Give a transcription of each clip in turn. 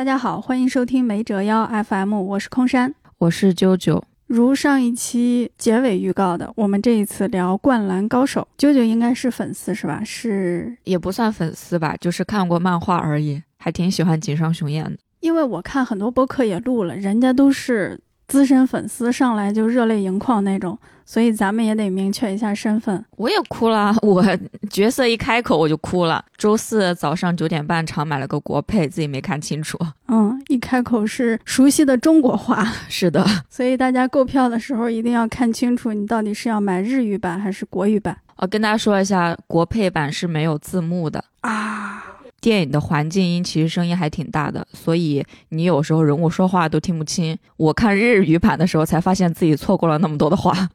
大家好，欢迎收听没折腰 FM，我是空山，我是啾啾。如上一期结尾预告的，我们这一次聊《灌篮高手》，啾啾应该是粉丝是吧？是也不算粉丝吧，就是看过漫画而已，还挺喜欢井上雄彦的。因为我看很多播客也录了，人家都是。资深粉丝上来就热泪盈眶那种，所以咱们也得明确一下身份。我也哭了，我角色一开口我就哭了。周四早上九点半场买了个国配，自己没看清楚。嗯，一开口是熟悉的中国话，是的。所以大家购票的时候一定要看清楚，你到底是要买日语版还是国语版。我跟大家说一下，国配版是没有字幕的啊。电影的环境音其实声音还挺大的，所以你有时候人物说话都听不清。我看日语版的时候才发现自己错过了那么多的话。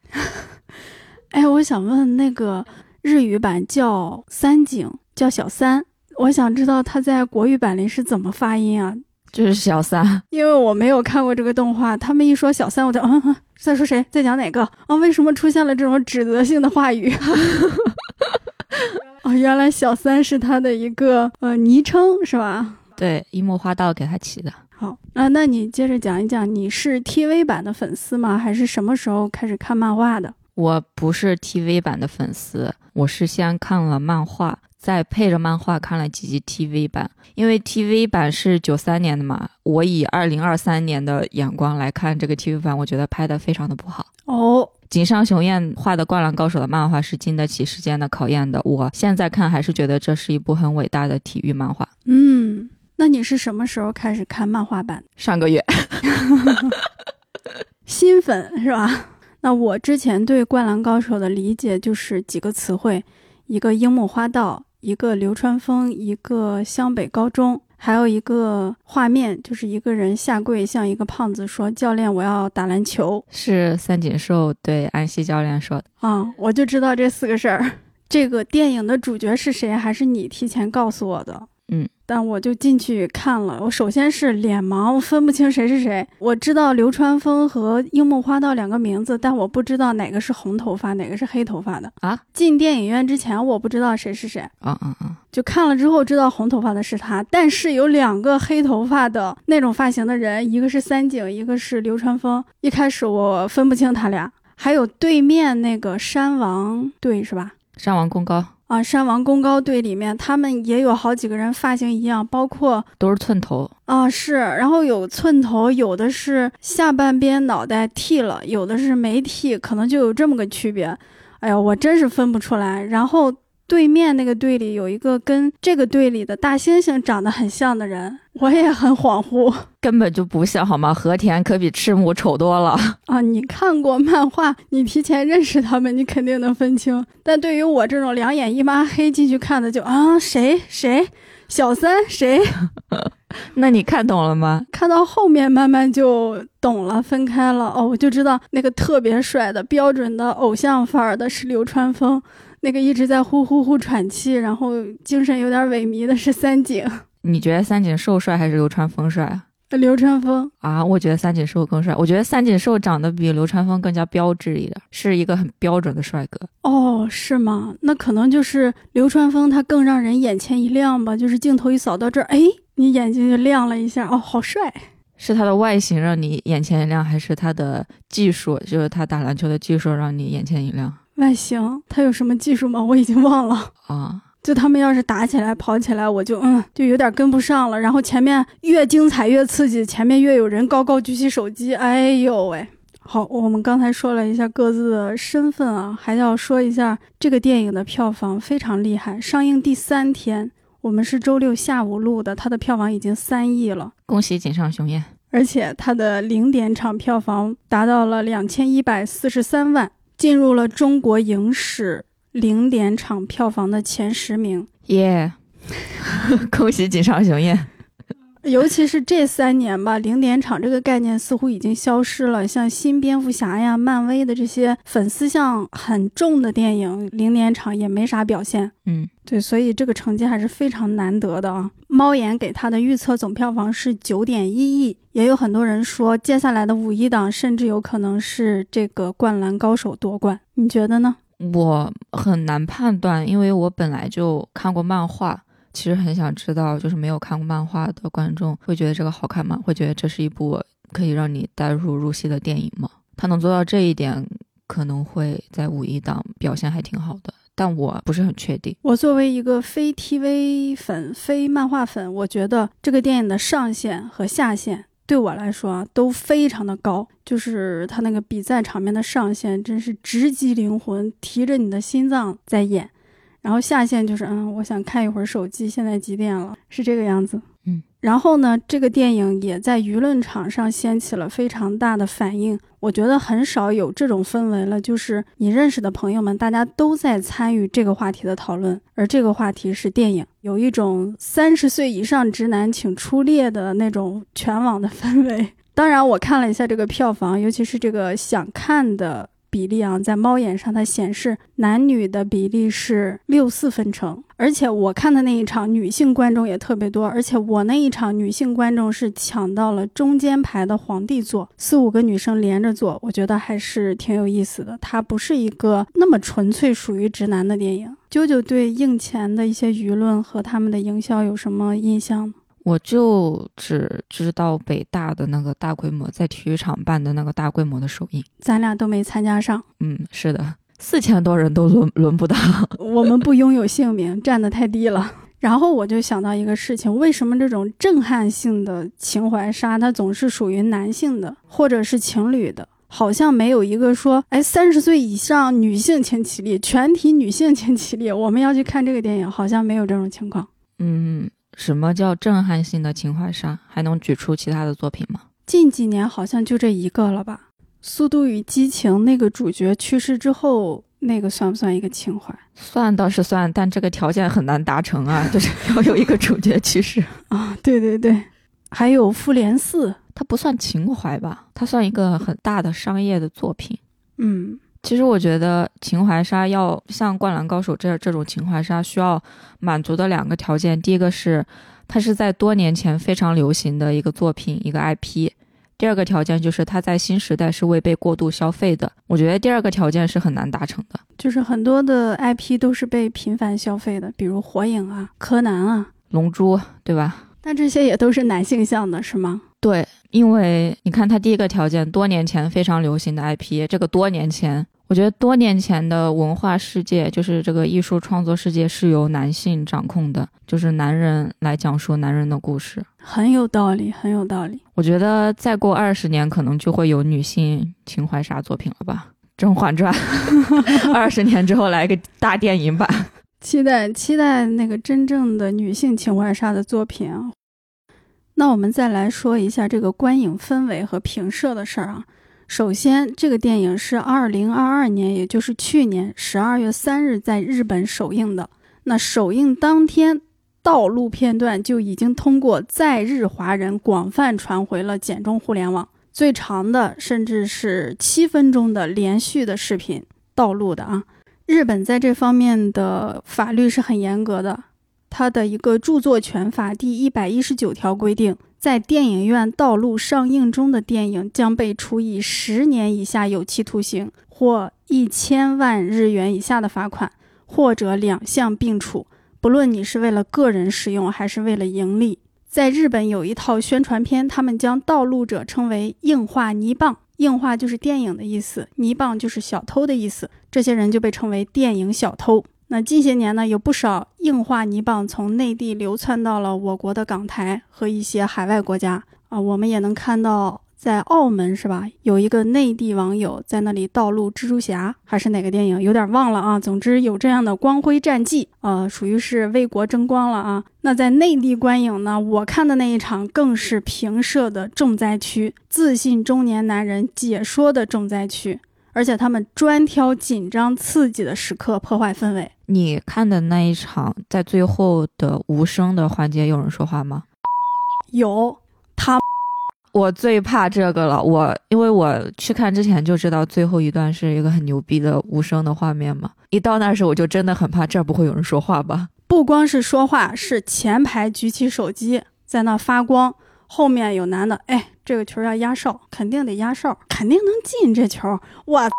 哎，我想问那个日语版叫三井，叫小三，我想知道他在国语版里是怎么发音啊？就是小三，因为我没有看过这个动画，他们一说小三，我就嗯，在说谁，在讲哪个啊？为什么出现了这种指责性的话语？哦，原来小三是他的一个呃昵称是吧？对，樱木花道给他起的。好，那那你接着讲一讲，你是 TV 版的粉丝吗？还是什么时候开始看漫画的？我不是 TV 版的粉丝，我是先看了漫画，再配着漫画看了几集 TV 版。因为 TV 版是九三年的嘛，我以二零二三年的眼光来看这个 TV 版，我觉得拍的非常的不好。哦。井上雄彦画的《灌篮高手》的漫画是经得起时间的考验的。我现在看还是觉得这是一部很伟大的体育漫画。嗯，那你是什么时候开始看漫画版？上个月，新粉是吧？那我之前对《灌篮高手》的理解就是几个词汇：一个樱木花道，一个流川枫，一个湘北高中。还有一个画面，就是一个人下跪向一个胖子说：“教练，我要打篮球。”是三井寿对安西教练说的啊，我就知道这四个事儿。这个电影的主角是谁？还是你提前告诉我的？嗯。但我就进去看了，我首先是脸盲，我分不清谁是谁。我知道流川枫和樱木花道两个名字，但我不知道哪个是红头发，哪个是黑头发的啊。进电影院之前，我不知道谁是谁啊啊啊！就看了之后知道红头发的是他，但是有两个黑头发的那种发型的人，一个是三井，一个是流川枫。一开始我分不清他俩，还有对面那个山王队是吧？山王功高。啊，山王功高队里面，他们也有好几个人发型一样，包括都是寸头啊，是，然后有寸头，有的是下半边脑袋剃了，有的是没剃，可能就有这么个区别。哎呀，我真是分不出来。然后。对面那个队里有一个跟这个队里的大猩猩长得很像的人，我也很恍惚，根本就不像好吗？和田可比赤木丑多了 啊！你看过漫画，你提前认识他们，你肯定能分清。但对于我这种两眼一抹黑进去看的，就啊谁谁小三谁？那你看懂了吗？看到后面慢慢就懂了，分开了哦，我就知道那个特别帅的标准的偶像范儿的是流川枫。那个一直在呼呼呼喘气，然后精神有点萎靡的是三井。你觉得三井寿帅还是流川枫帅啊？流川枫啊，我觉得三井寿更帅。我觉得三井寿长得比流川枫更加标致一点，是一个很标准的帅哥。哦，是吗？那可能就是流川枫他更让人眼前一亮吧。就是镜头一扫到这儿，哎，你眼睛就亮了一下。哦，好帅！是他的外形让你眼前一亮，还是他的技术？就是他打篮球的技术让你眼前一亮？外形，他有什么技术吗？我已经忘了啊。就他们要是打起来、跑起来，我就嗯，就有点跟不上了。然后前面越精彩越刺激，前面越有人高高举起手机，哎呦喂！好，我们刚才说了一下各自的身份啊，还要说一下这个电影的票房非常厉害。上映第三天，我们是周六下午录的，它的票房已经三亿了，恭喜井上雄彦！而且它的零点场票房达到了两千一百四十三万。进入了中国影史零点场票房的前十名，耶！恭喜井上雄彦。尤其是这三年吧，零点场这个概念似乎已经消失了。像新蝙蝠侠呀、漫威的这些粉丝向很重的电影，零点场也没啥表现。嗯，对，所以这个成绩还是非常难得的啊。猫眼给他的预测总票房是九点一亿，也有很多人说接下来的五一档甚至有可能是这个《灌篮高手》夺冠。你觉得呢？我很难判断，因为我本来就看过漫画。其实很想知道，就是没有看过漫画的观众会觉得这个好看吗？会觉得这是一部可以让你带入入戏的电影吗？他能做到这一点，可能会在五一档表现还挺好的，但我不是很确定。我作为一个非 TV 粉、非漫画粉，我觉得这个电影的上限和下限对我来说啊都非常的高，就是他那个比赛场面的上限真是直击灵魂，提着你的心脏在演。然后下限就是，嗯，我想看一会儿手机，现在几点了？是这个样子，嗯。然后呢，这个电影也在舆论场上掀起了非常大的反应。我觉得很少有这种氛围了，就是你认识的朋友们，大家都在参与这个话题的讨论，而这个话题是电影，有一种三十岁以上直男请出列的那种全网的氛围。当然，我看了一下这个票房，尤其是这个想看的。比例啊，在猫眼上它显示男女的比例是六四分成，而且我看的那一场女性观众也特别多，而且我那一场女性观众是抢到了中间排的皇帝座，四五个女生连着坐，我觉得还是挺有意思的。它不是一个那么纯粹属于直男的电影。啾啾对映前的一些舆论和他们的营销有什么印象吗？我就只知道北大的那个大规模在体育场办的那个大规模的首映，咱俩都没参加上。嗯，是的，四千多人都轮轮不到，我们不拥有姓名，站得太低了。然后我就想到一个事情，为什么这种震撼性的情怀杀，它总是属于男性的，或者是情侣的？好像没有一个说，哎，三十岁以上女性请起立，全体女性请起立，我们要去看这个电影，好像没有这种情况。嗯。什么叫震撼性的情怀杀？还能举出其他的作品吗？近几年好像就这一个了吧，《速度与激情》那个主角去世之后，那个算不算一个情怀？算倒是算，但这个条件很难达成啊，就是要有一个主角去世啊。对对对，还有《复联四》，它不算情怀吧？它算一个很大的商业的作品。嗯。其实我觉得情怀杀要像《灌篮高手》这这种情怀杀，需要满足的两个条件，第一个是它是在多年前非常流行的一个作品，一个 IP；第二个条件就是它在新时代是未被过度消费的。我觉得第二个条件是很难达成的，就是很多的 IP 都是被频繁消费的，比如《火影》啊、《柯南》啊、《龙珠》，对吧？但这些也都是男性向的，是吗？对，因为你看它第一个条件，多年前非常流行的 IP，这个多年前。我觉得多年前的文化世界，就是这个艺术创作世界是由男性掌控的，就是男人来讲述男人的故事，很有道理，很有道理。我觉得再过二十年，可能就会有女性情怀杀作品了吧，《甄嬛传》。二十年之后来个大电影版，期待期待那个真正的女性情怀杀的作品啊。那我们再来说一下这个观影氛围和评社的事儿啊。首先，这个电影是二零二二年，也就是去年十二月三日在日本首映的。那首映当天，道路片段就已经通过在日华人广泛传回了简中互联网。最长的甚至是七分钟的连续的视频，道路的啊。日本在这方面的法律是很严格的，它的一个著作权法第一百一十九条规定。在电影院道路上映中的电影将被处以十年以下有期徒刑或一千万日元以下的罚款，或者两项并处。不论你是为了个人使用还是为了盈利。在日本有一套宣传片，他们将盗录者称为“硬化泥棒”，硬化就是电影的意思，泥棒就是小偷的意思。这些人就被称为电影小偷。那近些年呢，有不少硬化泥棒从内地流窜到了我国的港台和一些海外国家啊。我们也能看到，在澳门是吧，有一个内地网友在那里盗录蜘蛛侠还是哪个电影，有点忘了啊。总之有这样的光辉战绩，呃，属于是为国争光了啊。那在内地观影呢，我看的那一场更是平射的重灾区，自信中年男人解说的重灾区。而且他们专挑紧张刺激的时刻破坏氛围。你看的那一场，在最后的无声的环节有人说话吗？有，他，我最怕这个了。我因为我去看之前就知道最后一段是一个很牛逼的无声的画面嘛。一到那时我就真的很怕，这儿不会有人说话吧？不光是说话，是前排举起手机在那发光，后面有男的，哎。这个球要压哨，肯定得压哨，肯定能进这球。我，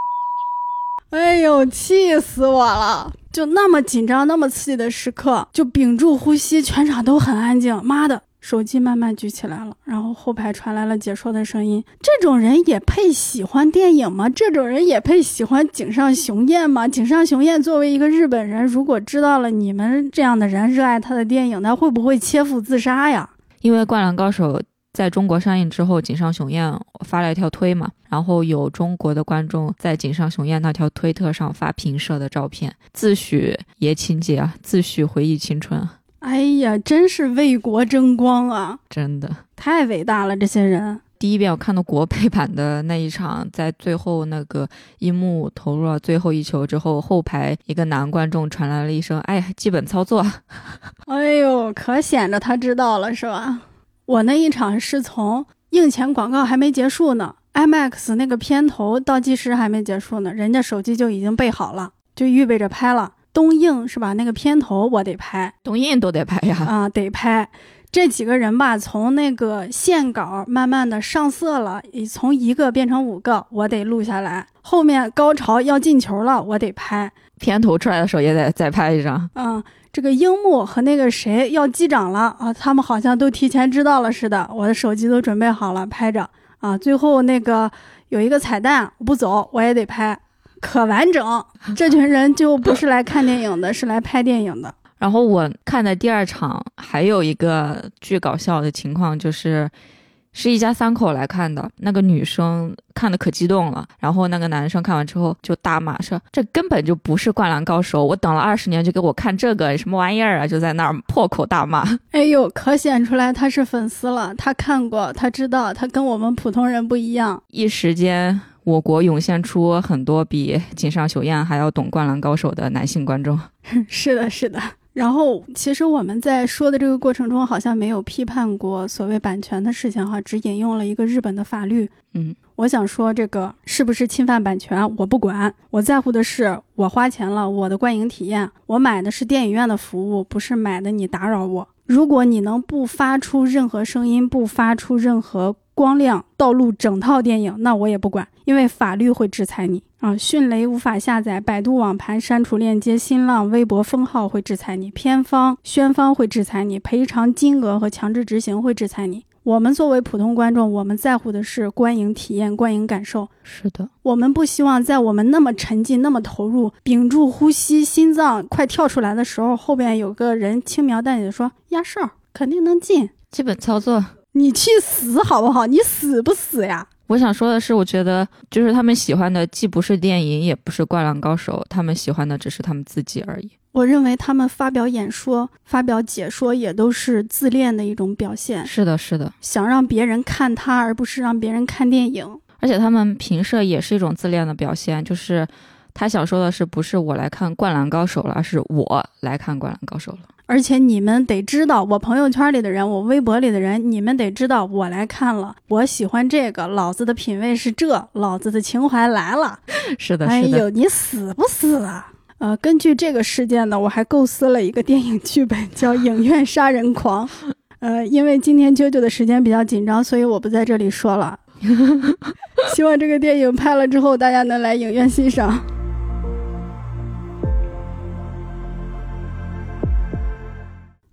哎呦，气死我了！就那么紧张、那么刺激的时刻，就屏住呼吸，全场都很安静。妈的，手机慢慢举起来了，然后后排传来了解说的声音：“这种人也配喜欢电影吗？这种人也配喜欢井上雄彦吗？井上雄彦作为一个日本人，如果知道了你们这样的人热爱他的电影，他会不会切腹自杀呀？”因为《灌篮高手》。在中国上映之后，井上雄彦发了一条推嘛，然后有中国的观众在井上雄彦那条推特上发平射的照片，自诩爷青结啊，自诩回忆青春。哎呀，真是为国争光啊！真的太伟大了，这些人。第一遍我看到国配版的那一场，在最后那个樱木投入了最后一球之后，后排一个男观众传来了一声：“哎，基本操作。” 哎呦，可显着他知道了是吧？我那一场是从映前广告还没结束呢，IMAX 那个片头倒计时还没结束呢，人家手机就已经备好了，就预备着拍了。东映是吧？那个片头我得拍，东映都得拍呀。啊，得拍。这几个人吧，从那个线稿慢慢的上色了，从一个变成五个，我得录下来。后面高潮要进球了，我得拍。片头出来的时候也得再拍一张。嗯。这个樱木和那个谁要击掌了啊！他们好像都提前知道了似的。我的手机都准备好了，拍着啊。最后那个有一个彩蛋，我不走我也得拍，可完整。这群人就不是来看电影的，是来拍电影的。然后我看的第二场还有一个巨搞笑的情况就是。是一家三口来看的，那个女生看的可激动了，然后那个男生看完之后就大骂说：“这根本就不是灌篮高手，我等了二十年就给我看这个什么玩意儿啊！”就在那儿破口大骂。哎呦，可显出来他是粉丝了，他看过，他知道，他跟我们普通人不一样。一时间，我国涌现出很多比井上雄彦还要懂灌篮高手的男性观众。是的，是的。然后，其实我们在说的这个过程中，好像没有批判过所谓版权的事情，哈，只引用了一个日本的法律。嗯，我想说这个是不是侵犯版权，我不管，我在乎的是我花钱了，我的观影体验，我买的是电影院的服务，不是买的你打扰我。如果你能不发出任何声音，不发出任何光亮，盗录整套电影，那我也不管，因为法律会制裁你。啊！迅雷无法下载，百度网盘删除链接，新浪微博封号会制裁你，片方、宣方会制裁你，赔偿金额和强制执行会制裁你。我们作为普通观众，我们在乎的是观影体验、观影感受。是的，我们不希望在我们那么沉浸、那么投入、屏住呼吸、心脏快跳出来的时候，后边有个人轻描淡写的说压哨，肯定能进，基本操作。你去死好不好？你死不死呀？我想说的是，我觉得就是他们喜欢的既不是电影，也不是灌篮高手，他们喜欢的只是他们自己而已。我认为他们发表演说、发表解说也都是自恋的一种表现。是的，是的，想让别人看他，而不是让别人看电影。而且他们评社也是一种自恋的表现，就是他想说的是，不是我来看灌篮高手了，而是我来看灌篮高手了。而且你们得知道，我朋友圈里的人，我微博里的人，你们得知道，我来看了，我喜欢这个，老子的品味是这，老子的情怀来了。是的，哎呦，你死不死啊？呃，根据这个事件呢，我还构思了一个电影剧本，叫《影院杀人狂》。呃，因为今天啾啾的时间比较紧张，所以我不在这里说了。希望这个电影拍了之后，大家能来影院欣赏。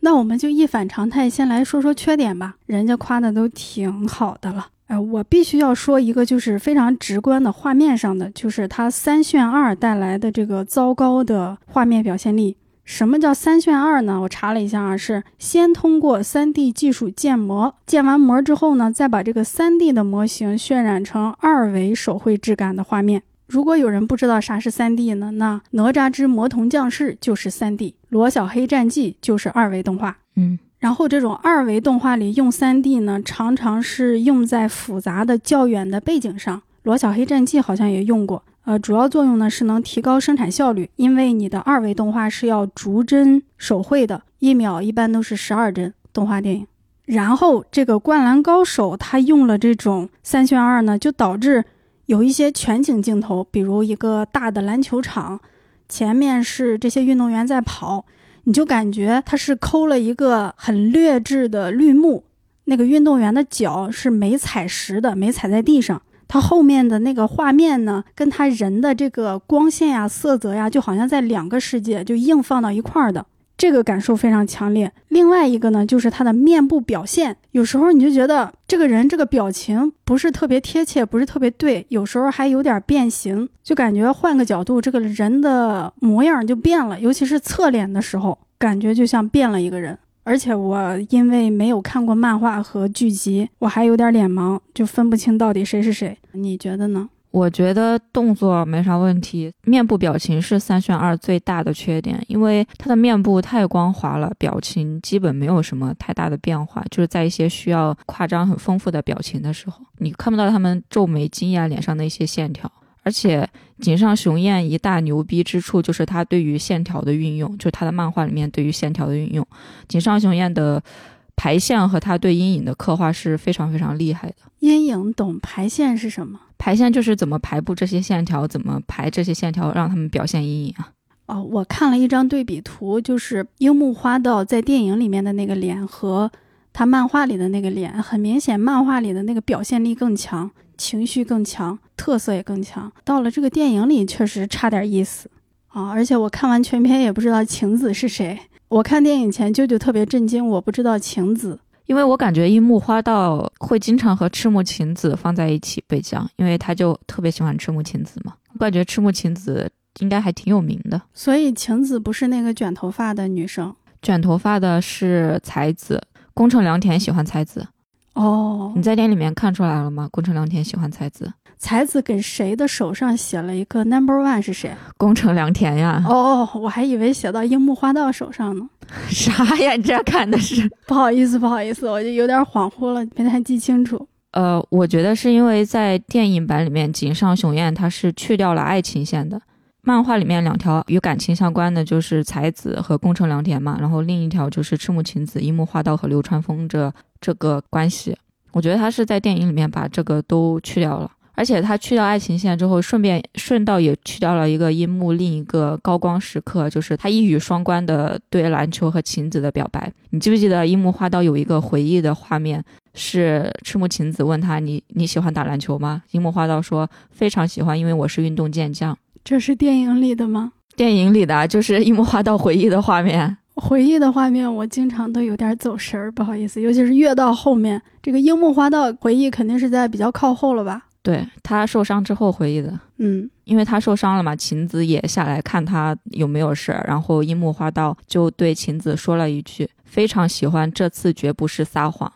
那我们就一反常态，先来说说缺点吧。人家夸的都挺好的了，哎，我必须要说一个，就是非常直观的画面上的，就是它三炫二带来的这个糟糕的画面表现力。什么叫三炫二呢？我查了一下啊，是先通过 3D 技术建模，建完模之后呢，再把这个 3D 的模型渲染成二维手绘质感的画面。如果有人不知道啥是三 D 呢？那《哪吒之魔童降世》就是三 D，《罗小黑战记》就是二维动画。嗯，然后这种二维动画里用三 D 呢，常常是用在复杂的较远的背景上，《罗小黑战记》好像也用过。呃，主要作用呢是能提高生产效率，因为你的二维动画是要逐帧手绘的，一秒一般都是十二帧动画电影。然后这个《灌篮高手》它用了这种三选二呢，就导致。有一些全景镜头，比如一个大的篮球场，前面是这些运动员在跑，你就感觉他是抠了一个很劣质的绿幕，那个运动员的脚是没踩实的，没踩在地上，它后面的那个画面呢，跟他人的这个光线呀、色泽呀，就好像在两个世界就硬放到一块儿的。这个感受非常强烈。另外一个呢，就是他的面部表现，有时候你就觉得这个人这个表情不是特别贴切，不是特别对，有时候还有点变形，就感觉换个角度，这个人的模样就变了。尤其是侧脸的时候，感觉就像变了一个人。而且我因为没有看过漫画和剧集，我还有点脸盲，就分不清到底谁是谁。你觉得呢？我觉得动作没啥问题，面部表情是三选二最大的缺点，因为他的面部太光滑了，表情基本没有什么太大的变化。就是在一些需要夸张很丰富的表情的时候，你看不到他们皱眉惊讶脸上的一些线条。而且井上雄彦一大牛逼之处就是他对于线条的运用，就是他的漫画里面对于线条的运用，井上雄彦的。排线和他对阴影的刻画是非常非常厉害的。阴影懂排线是什么？排线就是怎么排布这些线条，怎么排这些线条，让他们表现阴影啊。哦，我看了一张对比图，就是樱木花道在电影里面的那个脸和他漫画里的那个脸，很明显，漫画里的那个表现力更强，情绪更强，特色也更强。到了这个电影里，确实差点意思啊！而且我看完全片也不知道晴子是谁。我看电影前，舅舅特别震惊，我不知道晴子，因为我感觉樱木花道会经常和赤木晴子放在一起被讲，因为他就特别喜欢赤木晴子嘛。我感觉赤木晴子应该还挺有名的，所以晴子不是那个卷头发的女生，卷头发的是才子，宫城良田喜欢才子。哦，你在电影里面看出来了吗？宫城良田喜欢才子。才子给谁的手上写了一个 number one 是谁？宫城良田呀。哦，我还以为写到樱木花道手上呢。啥呀？你这看的是？不好意思，不好意思，我就有点恍惚了，没太记清楚。呃，我觉得是因为在电影版里面，井上雄彦他是去掉了爱情线的。漫画里面两条与感情相关的就是才子和宫城良田嘛，然后另一条就是赤木晴子、樱木花道和流川枫这这个关系。我觉得他是在电影里面把这个都去掉了。而且他去掉爱情线之后，顺便顺道也去掉了一个樱木另一个高光时刻，就是他一语双关的对篮球和晴子的表白。你记不记得樱木花道有一个回忆的画面，是赤木晴子问他你你喜欢打篮球吗？樱木花道说非常喜欢，因为我是运动健将。这是电影里的吗？电影里的就是樱木花道回忆的画面。回忆的画面我经常都有点走神儿，不好意思，尤其是越到后面，这个樱木花道回忆肯定是在比较靠后了吧。对他受伤之后回忆的，嗯，因为他受伤了嘛，晴子也下来看他有没有事儿，然后樱木花道就对晴子说了一句：“非常喜欢，这次绝不是撒谎。”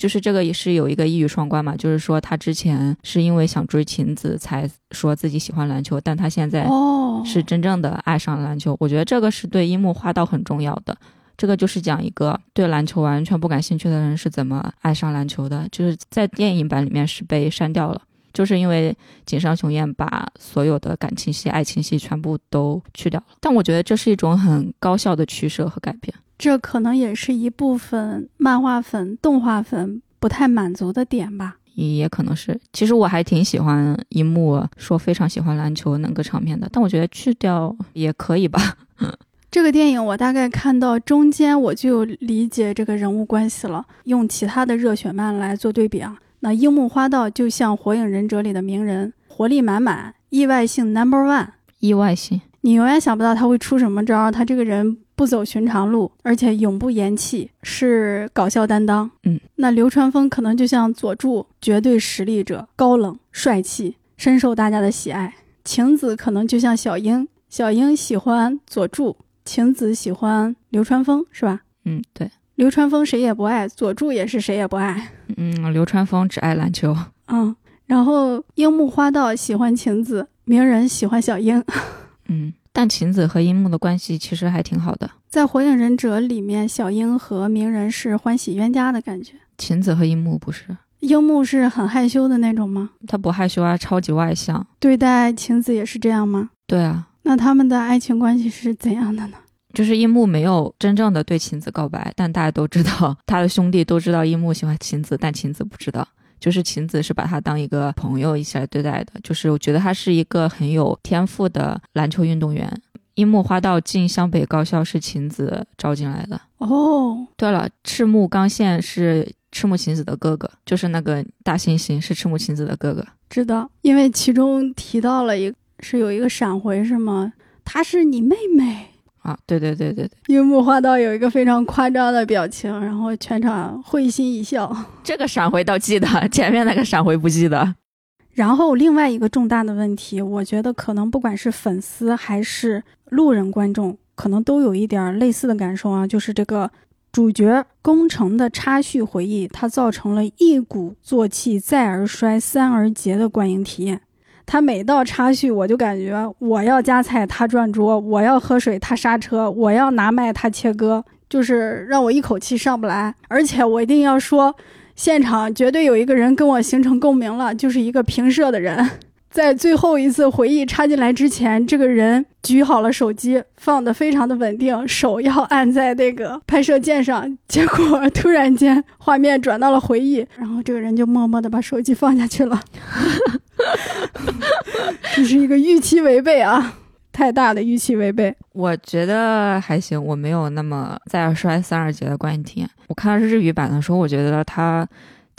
就是这个也是有一个一语双关嘛，就是说他之前是因为想追晴子才说自己喜欢篮球，但他现在哦是真正的爱上了篮球。我觉得这个是对樱木花道很重要的，这个就是讲一个对篮球完全不感兴趣的人是怎么爱上篮球的，就是在电影版里面是被删掉了。就是因为井上雄彦把所有的感情戏、爱情戏全部都去掉了，但我觉得这是一种很高效的取舍和改变。这可能也是一部分漫画粉、动画粉不太满足的点吧，也可能是。其实我还挺喜欢一幕说非常喜欢篮球那个场面的，但我觉得去掉也可以吧。这个电影我大概看到中间我就理解这个人物关系了，用其他的热血漫来做对比啊。那樱木花道就像《火影忍者》里的鸣人，活力满满，意外性 number one。意外性，你永远想不到他会出什么招。他这个人不走寻常路，而且永不言弃，是搞笑担当。嗯，那流川枫可能就像佐助，绝对实力者，高冷帅气，深受大家的喜爱。晴子可能就像小樱，小樱喜欢佐助，晴子喜欢流川枫，是吧？嗯，对。流川枫谁也不爱，佐助也是谁也不爱。嗯，流川枫只爱篮球。嗯，然后樱木花道喜欢晴子，鸣人喜欢小樱。嗯，但晴子和樱木的关系其实还挺好的。在《火影忍者》里面，小樱和鸣人是欢喜冤家的感觉。晴子和樱木不是？樱木是很害羞的那种吗？他不害羞啊，超级外向。对待晴子也是这样吗？对啊。那他们的爱情关系是怎样的呢？就是樱木没有真正的对晴子告白，但大家都知道，他的兄弟都知道樱木喜欢晴子，但晴子不知道。就是晴子是把他当一个朋友一起来对待的。就是我觉得他是一个很有天赋的篮球运动员。樱木花道进湘北高校是晴子招进来的。哦，对了，赤木刚宪是赤木晴子的哥哥，就是那个大猩猩是赤木晴子的哥哥。知道，因为其中提到了一是有一个闪回是吗？她是你妹妹啊？对对对对对。樱木花道有一个非常夸张的表情，然后全场会心一笑。这个闪回倒记得，前面那个闪回不记得。然后另外一个重大的问题，我觉得可能不管是粉丝还是路人观众，可能都有一点类似的感受啊，就是这个主角宫城的插叙回忆，它造成了一鼓作气再而衰三而竭的观影体验。他每到插叙，我就感觉我要夹菜，他转桌；我要喝水，他刹车；我要拿麦，他切割，就是让我一口气上不来。而且我一定要说。现场绝对有一个人跟我形成共鸣了，就是一个平射的人，在最后一次回忆插进来之前，这个人举好了手机，放的非常的稳定，手要按在那个拍摄键上，结果突然间画面转到了回忆，然后这个人就默默的把手机放下去了，这是一个预期违背啊。太大的预期违背，我觉得还行，我没有那么再摔三二节的观影体验。我看日语版的时候，我觉得他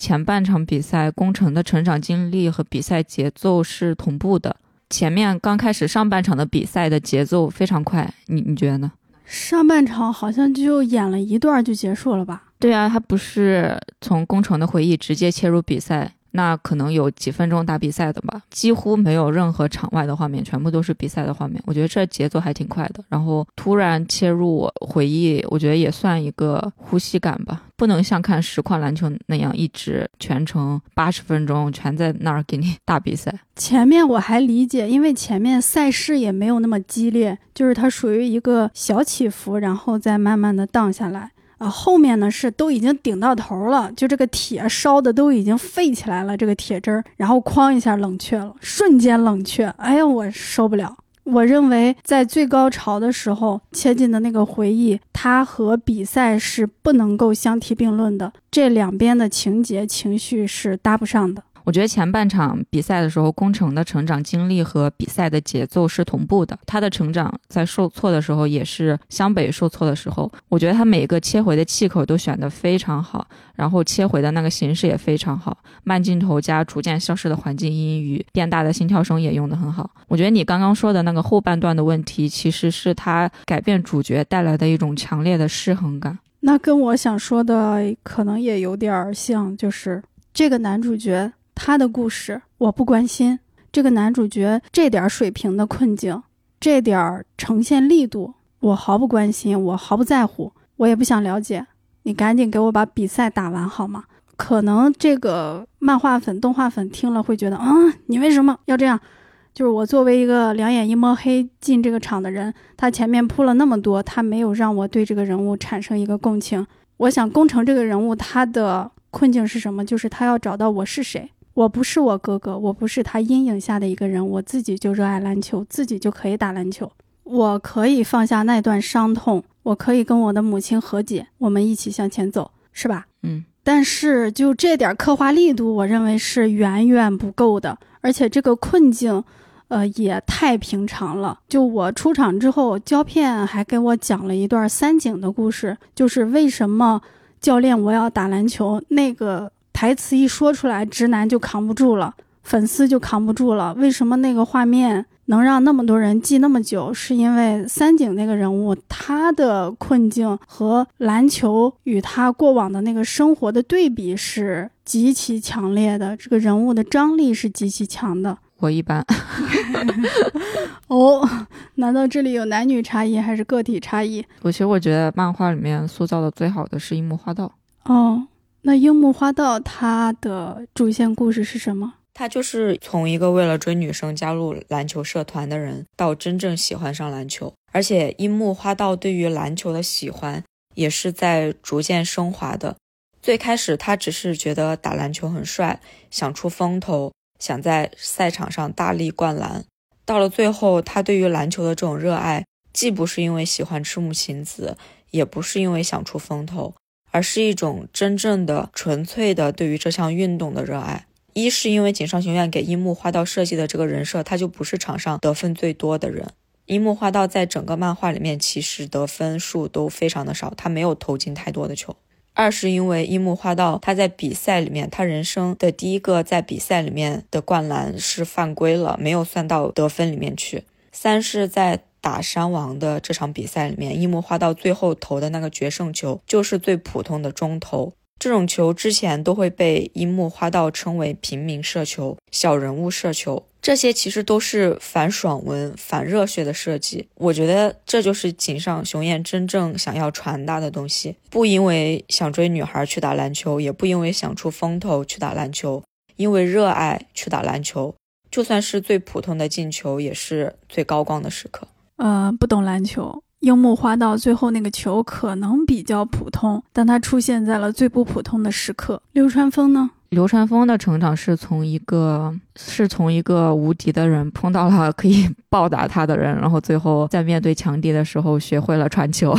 前半场比赛工程的成长经历和比赛节奏是同步的。前面刚开始上半场的比赛的节奏非常快，你你觉得呢？上半场好像就演了一段就结束了吧？对啊，他不是从工程的回忆直接切入比赛。那可能有几分钟打比赛的吧，几乎没有任何场外的画面，全部都是比赛的画面。我觉得这节奏还挺快的。然后突然切入我回忆，我觉得也算一个呼吸感吧，不能像看实况篮球那样一直全程八十分钟全在那儿给你打比赛。前面我还理解，因为前面赛事也没有那么激烈，就是它属于一个小起伏，然后再慢慢的荡下来。啊，后面呢是都已经顶到头了，就这个铁烧的都已经沸起来了，这个铁汁儿，然后哐一下冷却了，瞬间冷却，哎呀，我受不了。我认为在最高潮的时候切进的那个回忆，它和比赛是不能够相提并论的，这两边的情节情绪是搭不上的。我觉得前半场比赛的时候，工程的成长经历和比赛的节奏是同步的。他的成长在受挫的时候，也是湘北受挫的时候。我觉得他每个切回的气口都选得非常好，然后切回的那个形式也非常好。慢镜头加逐渐消失的环境音与变大的心跳声也用得很好。我觉得你刚刚说的那个后半段的问题，其实是他改变主角带来的一种强烈的失衡感。那跟我想说的可能也有点儿像，就是这个男主角。他的故事我不关心，这个男主角这点水平的困境，这点呈现力度，我毫不关心，我毫不在乎，我也不想了解。你赶紧给我把比赛打完好吗？可能这个漫画粉、动画粉听了会觉得，嗯，你为什么要这样？就是我作为一个两眼一摸黑进这个场的人，他前面铺了那么多，他没有让我对这个人物产生一个共情。我想工程这个人物他的困境是什么？就是他要找到我是谁。我不是我哥哥，我不是他阴影下的一个人，我自己就热爱篮球，自己就可以打篮球，我可以放下那段伤痛，我可以跟我的母亲和解，我们一起向前走，是吧？嗯。但是就这点刻画力度，我认为是远远不够的，而且这个困境，呃，也太平常了。就我出场之后，胶片还给我讲了一段三井的故事，就是为什么教练我要打篮球那个。台词一说出来，直男就扛不住了，粉丝就扛不住了。为什么那个画面能让那么多人记那么久？是因为三井那个人物，他的困境和篮球与他过往的那个生活的对比是极其强烈的，这个人物的张力是极其强的。我一般。哦，难道这里有男女差异还是个体差异？我其实我觉得漫画里面塑造的最好的是樱木花道。哦。那樱木花道他的主线故事是什么？他就是从一个为了追女生加入篮球社团的人，到真正喜欢上篮球。而且樱木花道对于篮球的喜欢也是在逐渐升华的。最开始他只是觉得打篮球很帅，想出风头，想在赛场上大力灌篮。到了最后，他对于篮球的这种热爱，既不是因为喜欢赤木晴子，也不是因为想出风头。而是一种真正的、纯粹的对于这项运动的热爱。一是因为井上雄彦给樱木花道设计的这个人设，他就不是场上得分最多的人。樱木花道在整个漫画里面其实得分数都非常的少，他没有投进太多的球。二是因为樱木花道他在比赛里面，他人生的第一个在比赛里面的灌篮是犯规了，没有算到得分里面去。三是在打山王的这场比赛里面，樱木花道最后投的那个决胜球就是最普通的中投。这种球之前都会被樱木花道称为平民射球、小人物射球，这些其实都是反爽文、反热血的设计。我觉得这就是井上雄彦真正想要传达的东西。不因为想追女孩去打篮球，也不因为想出风头去打篮球，因为热爱去打篮球。就算是最普通的进球，也是最高光的时刻。呃，不懂篮球。樱木花道最后那个球可能比较普通，但他出现在了最不普通的时刻。流川枫呢？流川枫的成长是从一个是从一个无敌的人碰到了可以 暴打他的人，然后最后在面对强敌的时候学会了传球。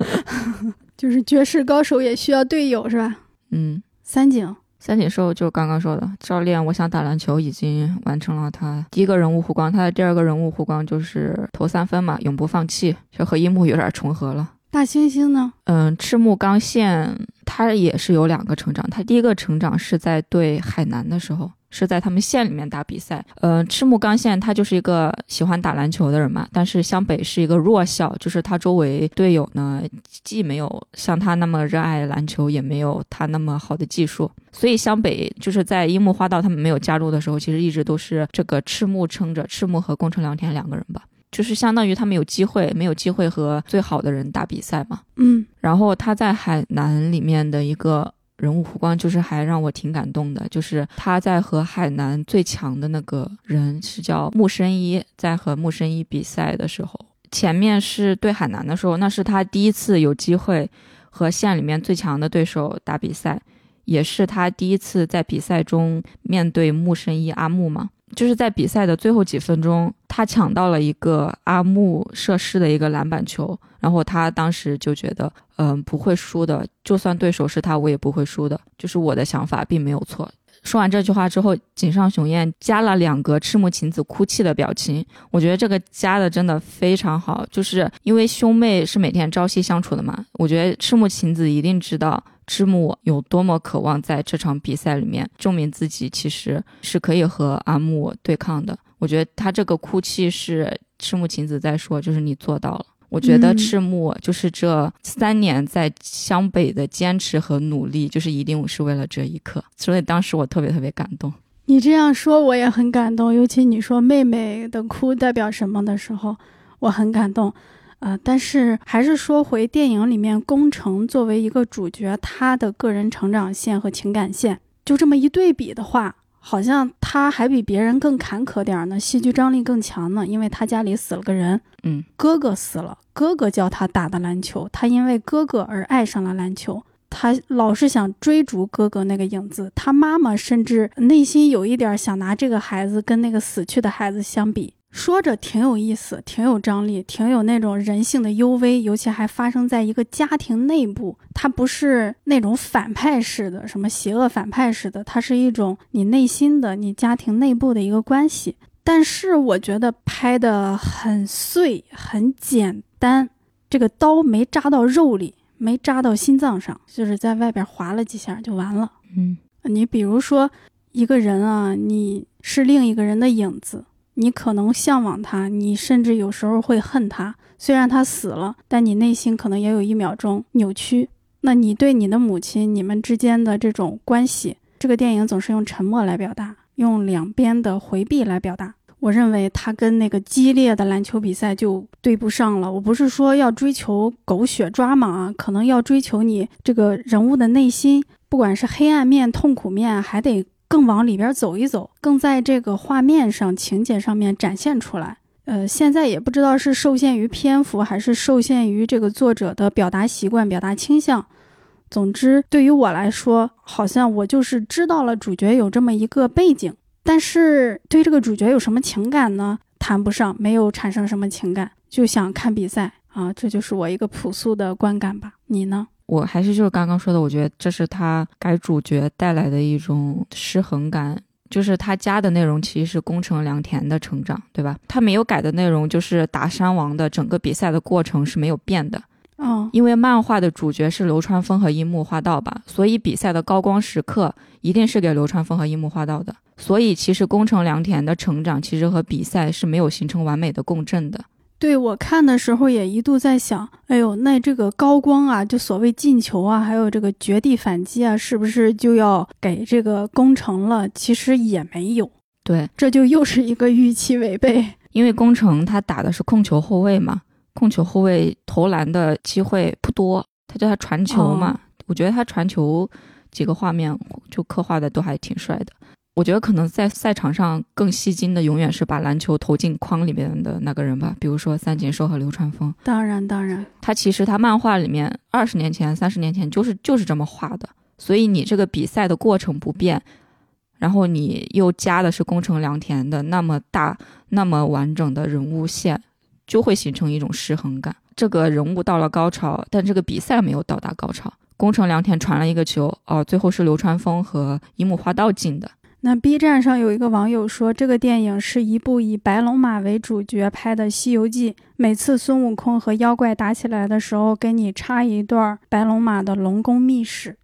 就是绝世高手也需要队友，是吧？嗯，三井。三井寿就刚刚说的，教练，我想打篮球，已经完成了他第一个人物弧光，他的第二个人物弧光就是投三分嘛，永不放弃，就和樱木有点重合了。大猩猩呢？嗯，赤木刚宪他也是有两个成长，他第一个成长是在对海南的时候。是在他们县里面打比赛，呃，赤木刚宪他就是一个喜欢打篮球的人嘛，但是湘北是一个弱校，就是他周围队友呢，既没有像他那么热爱篮球，也没有他那么好的技术，所以湘北就是在樱木花道他们没有加入的时候，其实一直都是这个赤木撑着，赤木和宫城良田两个人吧，就是相当于他们有机会，没有机会和最好的人打比赛嘛，嗯，然后他在海南里面的一个。人物弧光就是还让我挺感动的，就是他在和海南最强的那个人是叫木生一，在和木生一比赛的时候，前面是对海南的时候，那是他第一次有机会和县里面最强的对手打比赛，也是他第一次在比赛中面对木生一阿木嘛。就是在比赛的最后几分钟，他抢到了一个阿木射失的一个篮板球，然后他当时就觉得，嗯，不会输的，就算对手是他，我也不会输的。就是我的想法并没有错。说完这句话之后，井上雄彦加了两个赤木晴子哭泣的表情，我觉得这个加的真的非常好，就是因为兄妹是每天朝夕相处的嘛，我觉得赤木晴子一定知道。赤木有多么渴望在这场比赛里面证明自己，其实是可以和阿木对抗的。我觉得他这个哭泣是赤木晴子在说，就是你做到了。我觉得赤木就是这三年在湘北的坚持和努力，就是一定是为了这一刻。所以当时我特别特别感动。你这样说我也很感动，尤其你说妹妹的哭代表什么的时候，我很感动。呃，但是还是说回电影里面，宫城作为一个主角，他的个人成长线和情感线，就这么一对比的话，好像他还比别人更坎坷点呢，戏剧张力更强呢，因为他家里死了个人，嗯，哥哥死了，哥哥教他打的篮球，他因为哥哥而爱上了篮球，他老是想追逐哥哥那个影子，他妈妈甚至内心有一点想拿这个孩子跟那个死去的孩子相比。说着挺有意思，挺有张力，挺有那种人性的幽微，尤其还发生在一个家庭内部。它不是那种反派式的，什么邪恶反派式的，它是一种你内心的、你家庭内部的一个关系。但是我觉得拍的很碎，很简单，这个刀没扎到肉里，没扎到心脏上，就是在外边划了几下就完了。嗯，你比如说一个人啊，你是另一个人的影子。你可能向往他，你甚至有时候会恨他。虽然他死了，但你内心可能也有一秒钟扭曲。那你对你的母亲，你们之间的这种关系，这个电影总是用沉默来表达，用两边的回避来表达。我认为他跟那个激烈的篮球比赛就对不上了。我不是说要追求狗血抓马啊，可能要追求你这个人物的内心，不管是黑暗面、痛苦面，还得。更往里边走一走，更在这个画面上、情节上面展现出来。呃，现在也不知道是受限于篇幅，还是受限于这个作者的表达习惯、表达倾向。总之，对于我来说，好像我就是知道了主角有这么一个背景，但是对这个主角有什么情感呢？谈不上，没有产生什么情感，就想看比赛啊，这就是我一个朴素的观感吧。你呢？我还是就是刚刚说的，我觉得这是他改主角带来的一种失衡感，就是他加的内容其实是宫城良田的成长，对吧？他没有改的内容就是打山王的整个比赛的过程是没有变的，嗯因为漫画的主角是流川枫和樱木花道吧，所以比赛的高光时刻一定是给流川枫和樱木花道的。所以其实宫城良田的成长其实和比赛是没有形成完美的共振的。对我看的时候也一度在想，哎呦，那这个高光啊，就所谓进球啊，还有这个绝地反击啊，是不是就要给这个宫城了？其实也没有，对，这就又是一个预期违背。因为宫城他打的是控球后卫嘛，控球后卫投篮的机会不多，他叫他传球嘛。我觉得他传球几个画面就刻画的都还挺帅的。我觉得可能在赛场上更吸睛的，永远是把篮球投进框里面的那个人吧，比如说三井寿和流川枫。当然，当然，他其实他漫画里面二十年前、三十年前就是就是这么画的，所以你这个比赛的过程不变，然后你又加的是宫城良田的那么大、那么完整的人物线，就会形成一种失衡感。这个人物到了高潮，但这个比赛没有到达高潮。宫城良田传了一个球，哦，最后是流川枫和樱木花道进的。那 B 站上有一个网友说，这个电影是一部以白龙马为主角拍的《西游记》，每次孙悟空和妖怪打起来的时候，给你插一段白龙马的龙宫秘史，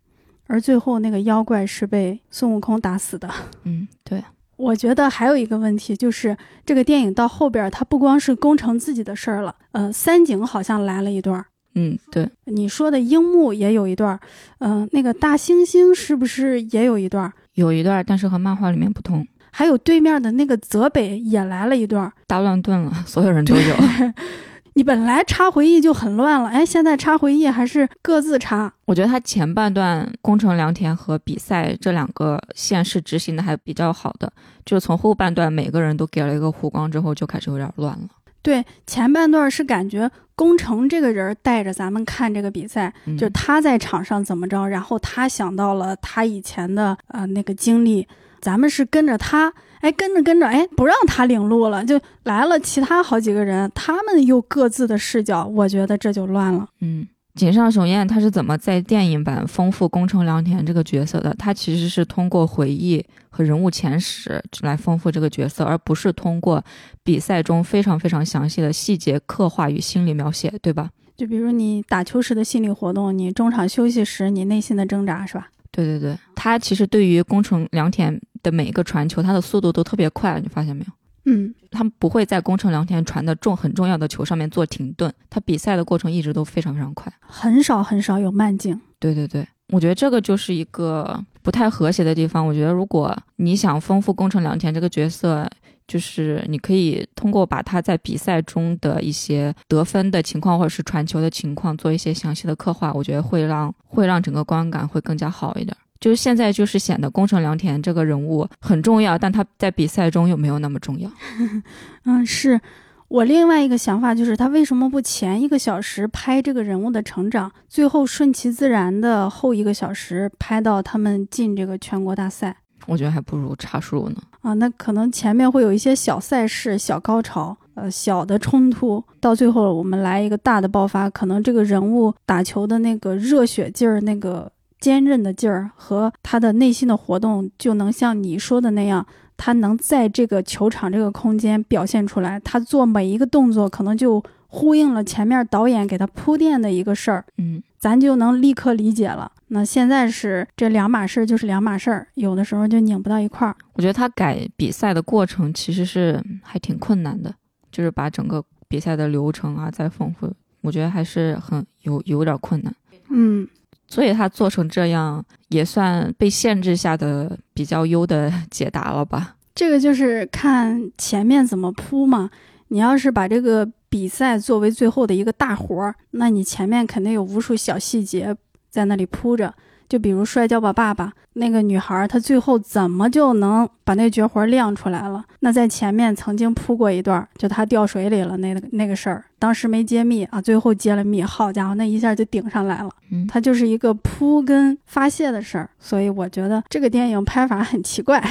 而最后那个妖怪是被孙悟空打死的。嗯，对，我觉得还有一个问题就是，这个电影到后边，它不光是工程自己的事儿了，呃，三井好像来了一段儿，嗯，对，你说的樱木也有一段儿，嗯、那个大猩猩是不是也有一段儿？有一段，但是和漫画里面不同，还有对面的那个泽北也来了一段儿。大乱炖了，所有人都有。你本来插回忆就很乱了，哎，现在插回忆还是各自插。我觉得他前半段宫城良田和比赛这两个线是执行的还比较好的，就是从后半段每个人都给了一个弧光之后，就开始有点乱了。对，前半段是感觉工程这个人带着咱们看这个比赛，嗯、就他在场上怎么着，然后他想到了他以前的呃那个经历，咱们是跟着他，哎，跟着跟着，哎，不让他领路了，就来了其他好几个人，他们又各自的视角，我觉得这就乱了。嗯，井上雄彦他是怎么在电影版丰富宫城良田这个角色的？他其实是通过回忆和人物前史来丰富这个角色，而不是通过比赛中非常非常详细的细节刻画与心理描写，对吧？就比如你打球时的心理活动，你中场休息时你内心的挣扎，是吧？对对对，他其实对于宫城良田的每一个传球，他的速度都特别快，你发现没有？嗯，他们不会在宫城良田传的重很重要的球上面做停顿，他比赛的过程一直都非常非常快，很少很少有慢镜。对对对，我觉得这个就是一个不太和谐的地方。我觉得如果你想丰富宫城良田这个角色，就是你可以通过把他在比赛中的一些得分的情况或者是传球的情况做一些详细的刻画，我觉得会让会让整个观感会更加好一点。就是现在就是显得宫城良田这个人物很重要，但他在比赛中又没有那么重要。嗯，是我另外一个想法就是，他为什么不前一个小时拍这个人物的成长，最后顺其自然的后一个小时拍到他们进这个全国大赛？我觉得还不如查数呢。啊，那可能前面会有一些小赛事、小高潮，呃，小的冲突，到最后我们来一个大的爆发，可能这个人物打球的那个热血劲儿、那个坚韧的劲儿和他的内心的活动，就能像你说的那样，他能在这个球场这个空间表现出来，他做每一个动作，可能就呼应了前面导演给他铺垫的一个事儿，嗯，咱就能立刻理解了。那现在是这两码事儿，就是两码事儿，有的时候就拧不到一块儿。我觉得他改比赛的过程其实是还挺困难的，就是把整个比赛的流程啊再丰富，我觉得还是很有有点困难。嗯，所以他做成这样，也算被限制下的比较优的 解答了吧？这个就是看前面怎么铺嘛。你要是把这个比赛作为最后的一个大活儿，那你前面肯定有无数小细节在那里铺着。就比如《摔跤吧，爸爸》那个女孩，她最后怎么就能把那绝活亮出来了？那在前面曾经铺过一段，就她掉水里了那个那个事儿，当时没揭秘啊，最后揭了秘，好家伙，那一下就顶上来了。嗯，它就是一个铺跟发泄的事儿，所以我觉得这个电影拍法很奇怪。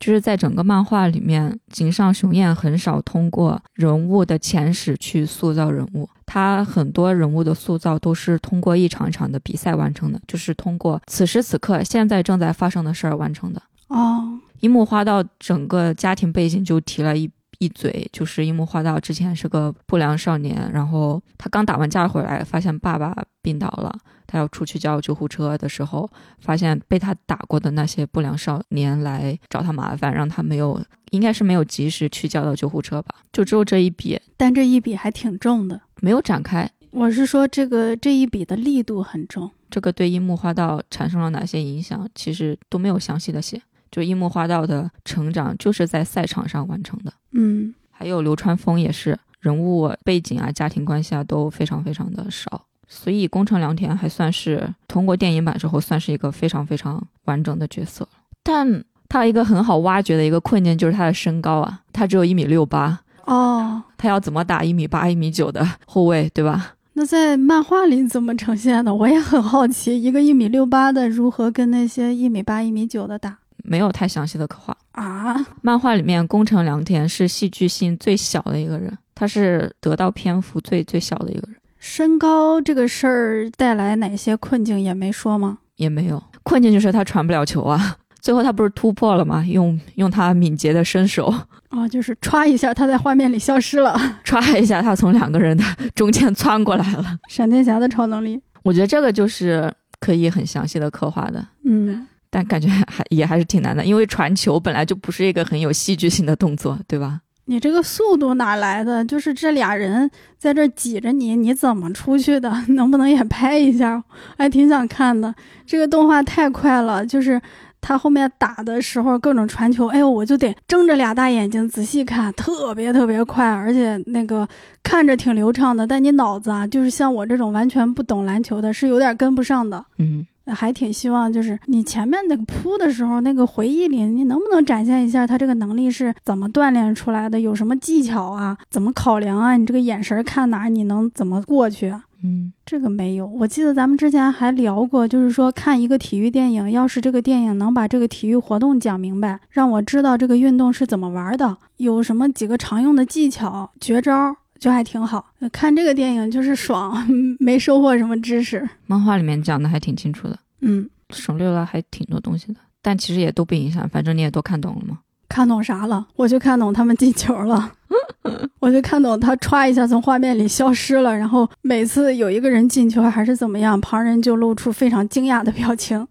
就是在整个漫画里面，井上雄彦很少通过人物的前史去塑造人物，他很多人物的塑造都是通过一场一场的比赛完成的，就是通过此时此刻现在正在发生的事儿完成的。哦，樱木花道整个家庭背景就提了一一嘴，就是樱木花道之前是个不良少年，然后他刚打完架回来，发现爸爸病倒了，他要出去叫救护车的时候，发现被他打过的那些不良少年来找他麻烦，让他没有，应该是没有及时去叫到救护车吧，就只有这一笔，但这一笔还挺重的。没有展开。我是说，这个这一笔的力度很重。这个对樱木花道产生了哪些影响，其实都没有详细的写。就樱木花道的成长就是在赛场上完成的。嗯，还有流川枫也是人物背景啊、家庭关系啊都非常非常的少，所以宫城良田还算是通过电影版之后算是一个非常非常完整的角色。但他一个很好挖掘的一个困境就是他的身高啊，他只有一米六八哦，他要怎么打一米八、一米九的后卫，对吧？那在漫画里怎么呈现的？我也很好奇，一个一米六八的如何跟那些一米八、一米九的打？没有太详细的刻画啊。漫画里面，宫城良田是戏剧性最小的一个人，他是得到篇幅最最小的一个人。身高这个事儿带来哪些困境也没说吗？也没有，困境就是他传不了球啊。最后他不是突破了吗？用用他敏捷的身手，哦，就是歘一下，他在画面里消失了，歘一下，他从两个人的中间窜过来了。闪电侠的超能力，我觉得这个就是可以很详细的刻画的。嗯，但感觉还也还是挺难的，因为传球本来就不是一个很有戏剧性的动作，对吧？你这个速度哪来的？就是这俩人在这挤着你，你怎么出去的？能不能也拍一下？还挺想看的。这个动画太快了，就是他后面打的时候各种传球，哎呦，我就得睁着俩大眼睛仔细看，特别特别快，而且那个看着挺流畅的，但你脑子啊，就是像我这种完全不懂篮球的，是有点跟不上的。嗯。还挺希望，就是你前面那个扑的时候，那个回忆里，你能不能展现一下他这个能力是怎么锻炼出来的？有什么技巧啊？怎么考量啊？你这个眼神看哪，你能怎么过去？嗯，这个没有。我记得咱们之前还聊过，就是说看一个体育电影，要是这个电影能把这个体育活动讲明白，让我知道这个运动是怎么玩的，有什么几个常用的技巧、绝招。就还挺好看，这个电影就是爽，没收获什么知识。漫画里面讲的还挺清楚的，嗯，省略了还挺多东西的，但其实也都不影响，反正你也都看懂了吗？看懂啥了？我就看懂他们进球了，我就看懂他歘一下从画面里消失了，然后每次有一个人进球还是怎么样，旁人就露出非常惊讶的表情，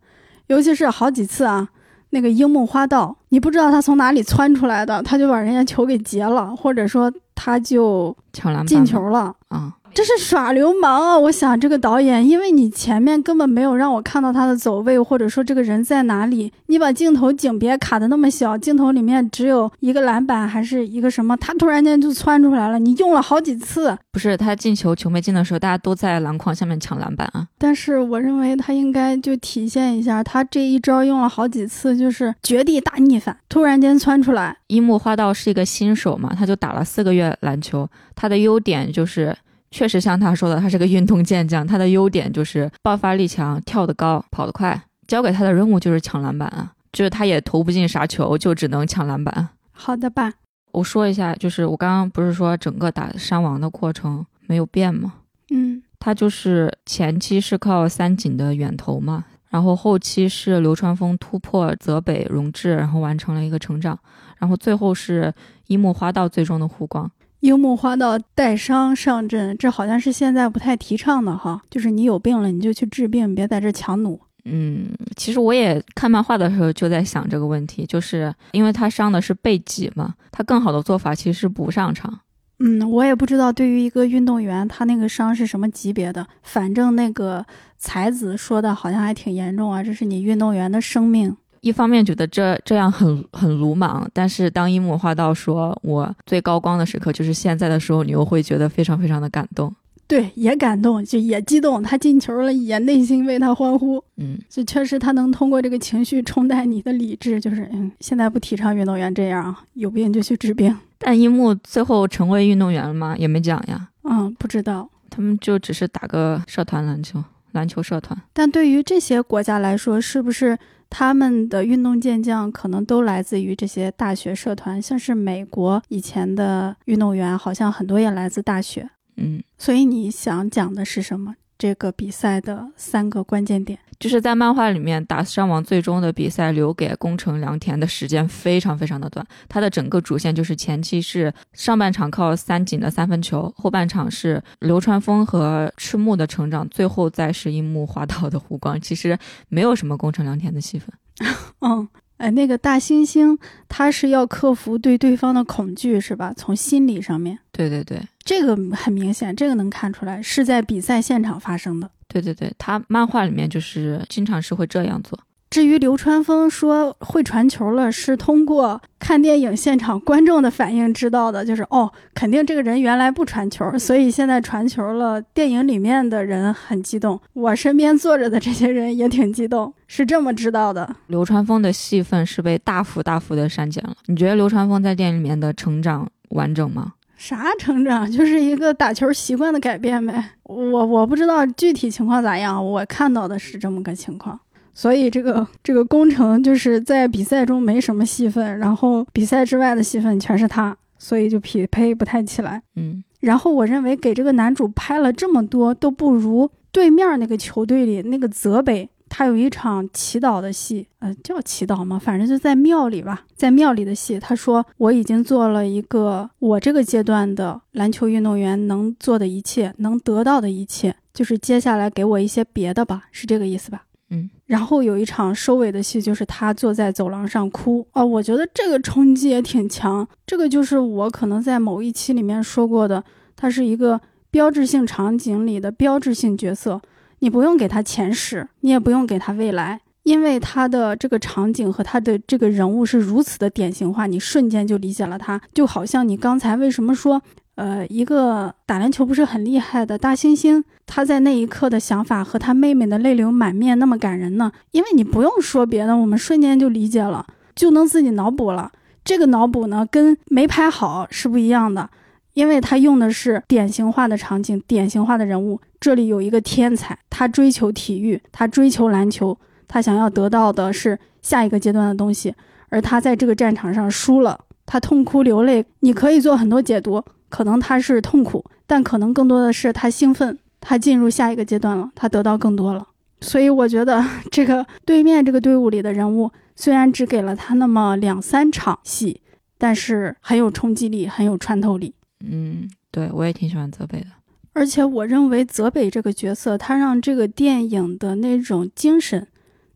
尤其是好几次啊。那个樱木花道，你不知道他从哪里窜出来的，他就把人家球给截了，或者说他就抢篮进球了啊。这是耍流氓啊！我想这个导演，因为你前面根本没有让我看到他的走位，或者说这个人在哪里，你把镜头景别卡的那么小，镜头里面只有一个篮板还是一个什么，他突然间就窜出来了，你用了好几次，不是他进球球没进的时候，大家都在篮筐下面抢篮板啊。但是我认为他应该就体现一下，他这一招用了好几次，就是绝地大逆反，突然间窜出来。樱木花道是一个新手嘛，他就打了四个月篮球，他的优点就是。确实像他说的，他是个运动健将。他的优点就是爆发力强、跳得高、跑得快。交给他的任务就是抢篮板啊，就是他也投不进啥球，就只能抢篮板。好的吧，我说一下，就是我刚刚不是说整个打山王的过程没有变吗？嗯，他就是前期是靠三井的远投嘛，然后后期是流川枫突破泽北荣治，然后完成了一个成长，然后最后是樱木花道最终的护光。樱木花道带伤上阵，这好像是现在不太提倡的哈。就是你有病了，你就去治病，别在这强弩。嗯，其实我也看漫画的时候就在想这个问题，就是因为他伤的是背脊嘛，他更好的做法其实是不上场。嗯，我也不知道对于一个运动员，他那个伤是什么级别的。反正那个才子说的好像还挺严重啊，这是你运动员的生命。一方面觉得这这样很很鲁莽，但是当樱木花道说我最高光的时刻就是现在的时候，你又会觉得非常非常的感动。对，也感动，就也激动。他进球了，也内心为他欢呼。嗯，就确实他能通过这个情绪冲淡你的理智。就是嗯，现在不提倡运动员这样，有病就去治病。但樱木最后成为运动员了吗？也没讲呀。嗯，不知道。他们就只是打个社团篮球，篮球社团。但对于这些国家来说，是不是？他们的运动健将可能都来自于这些大学社团，像是美国以前的运动员，好像很多也来自大学。嗯，所以你想讲的是什么？这个比赛的三个关键点。就是在漫画里面打山王最终的比赛留给宫城良田的时间非常非常的短，他的整个主线就是前期是上半场靠三井的三分球，后半场是流川枫和赤木的成长，最后再是樱木花道的弧光，其实没有什么宫城良田的戏份。嗯，哎，那个大猩猩他是要克服对对方的恐惧是吧？从心理上面，对对对，这个很明显，这个能看出来是在比赛现场发生的。对对对，他漫画里面就是经常是会这样做。至于流川枫说会传球了，是通过看电影现场观众的反应知道的，就是哦，肯定这个人原来不传球，所以现在传球了。电影里面的人很激动，我身边坐着的这些人也挺激动，是这么知道的。流川枫的戏份是被大幅大幅的删减了。你觉得流川枫在电影里面的成长完整吗？啥成长？就是一个打球习惯的改变呗。我我不知道具体情况咋样，我看到的是这么个情况。所以这个这个工程就是在比赛中没什么戏份，然后比赛之外的戏份全是他，所以就匹配不太起来。嗯，然后我认为给这个男主拍了这么多，都不如对面那个球队里那个泽北。他有一场祈祷的戏，呃，叫祈祷吗？反正就在庙里吧，在庙里的戏。他说：“我已经做了一个我这个阶段的篮球运动员能做的一切，能得到的一切，就是接下来给我一些别的吧，是这个意思吧？”嗯。然后有一场收尾的戏，就是他坐在走廊上哭。哦，我觉得这个冲击也挺强。这个就是我可能在某一期里面说过的，他是一个标志性场景里的标志性角色。你不用给他前世，你也不用给他未来，因为他的这个场景和他的这个人物是如此的典型化，你瞬间就理解了他。就好像你刚才为什么说，呃，一个打篮球不是很厉害的大猩猩，他在那一刻的想法和他妹妹的泪流满面那么感人呢？因为你不用说别的，我们瞬间就理解了，就能自己脑补了。这个脑补呢，跟没拍好是不一样的。因为他用的是典型化的场景，典型化的人物。这里有一个天才，他追求体育，他追求篮球，他想要得到的是下一个阶段的东西。而他在这个战场上输了，他痛哭流泪。你可以做很多解读，可能他是痛苦，但可能更多的是他兴奋，他进入下一个阶段了，他得到更多了。所以我觉得这个对面这个队伍里的人物，虽然只给了他那么两三场戏，但是很有冲击力，很有穿透力。嗯，对我也挺喜欢泽北的，而且我认为泽北这个角色，他让这个电影的那种精神，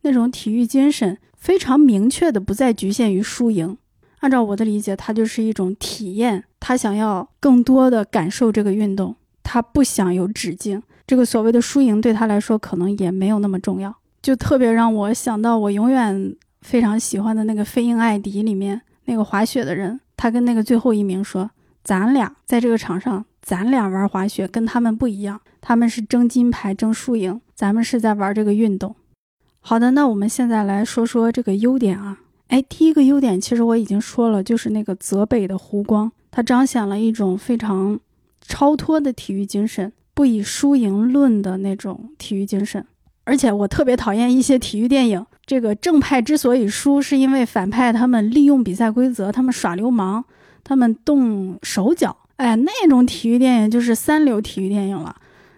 那种体育精神非常明确的不再局限于输赢。按照我的理解，他就是一种体验，他想要更多的感受这个运动，他不想有止境。这个所谓的输赢对他来说可能也没有那么重要，就特别让我想到我永远非常喜欢的那个《飞鹰艾迪》里面那个滑雪的人，他跟那个最后一名说。咱俩在这个场上，咱俩玩滑雪跟他们不一样，他们是争金牌、争输赢，咱们是在玩这个运动。好的，那我们现在来说说这个优点啊。哎，第一个优点其实我已经说了，就是那个泽北的湖光，它彰显了一种非常超脱的体育精神，不以输赢论的那种体育精神。而且我特别讨厌一些体育电影，这个正派之所以输，是因为反派他们利用比赛规则，他们耍流氓。他们动手脚，哎，那种体育电影就是三流体育电影了。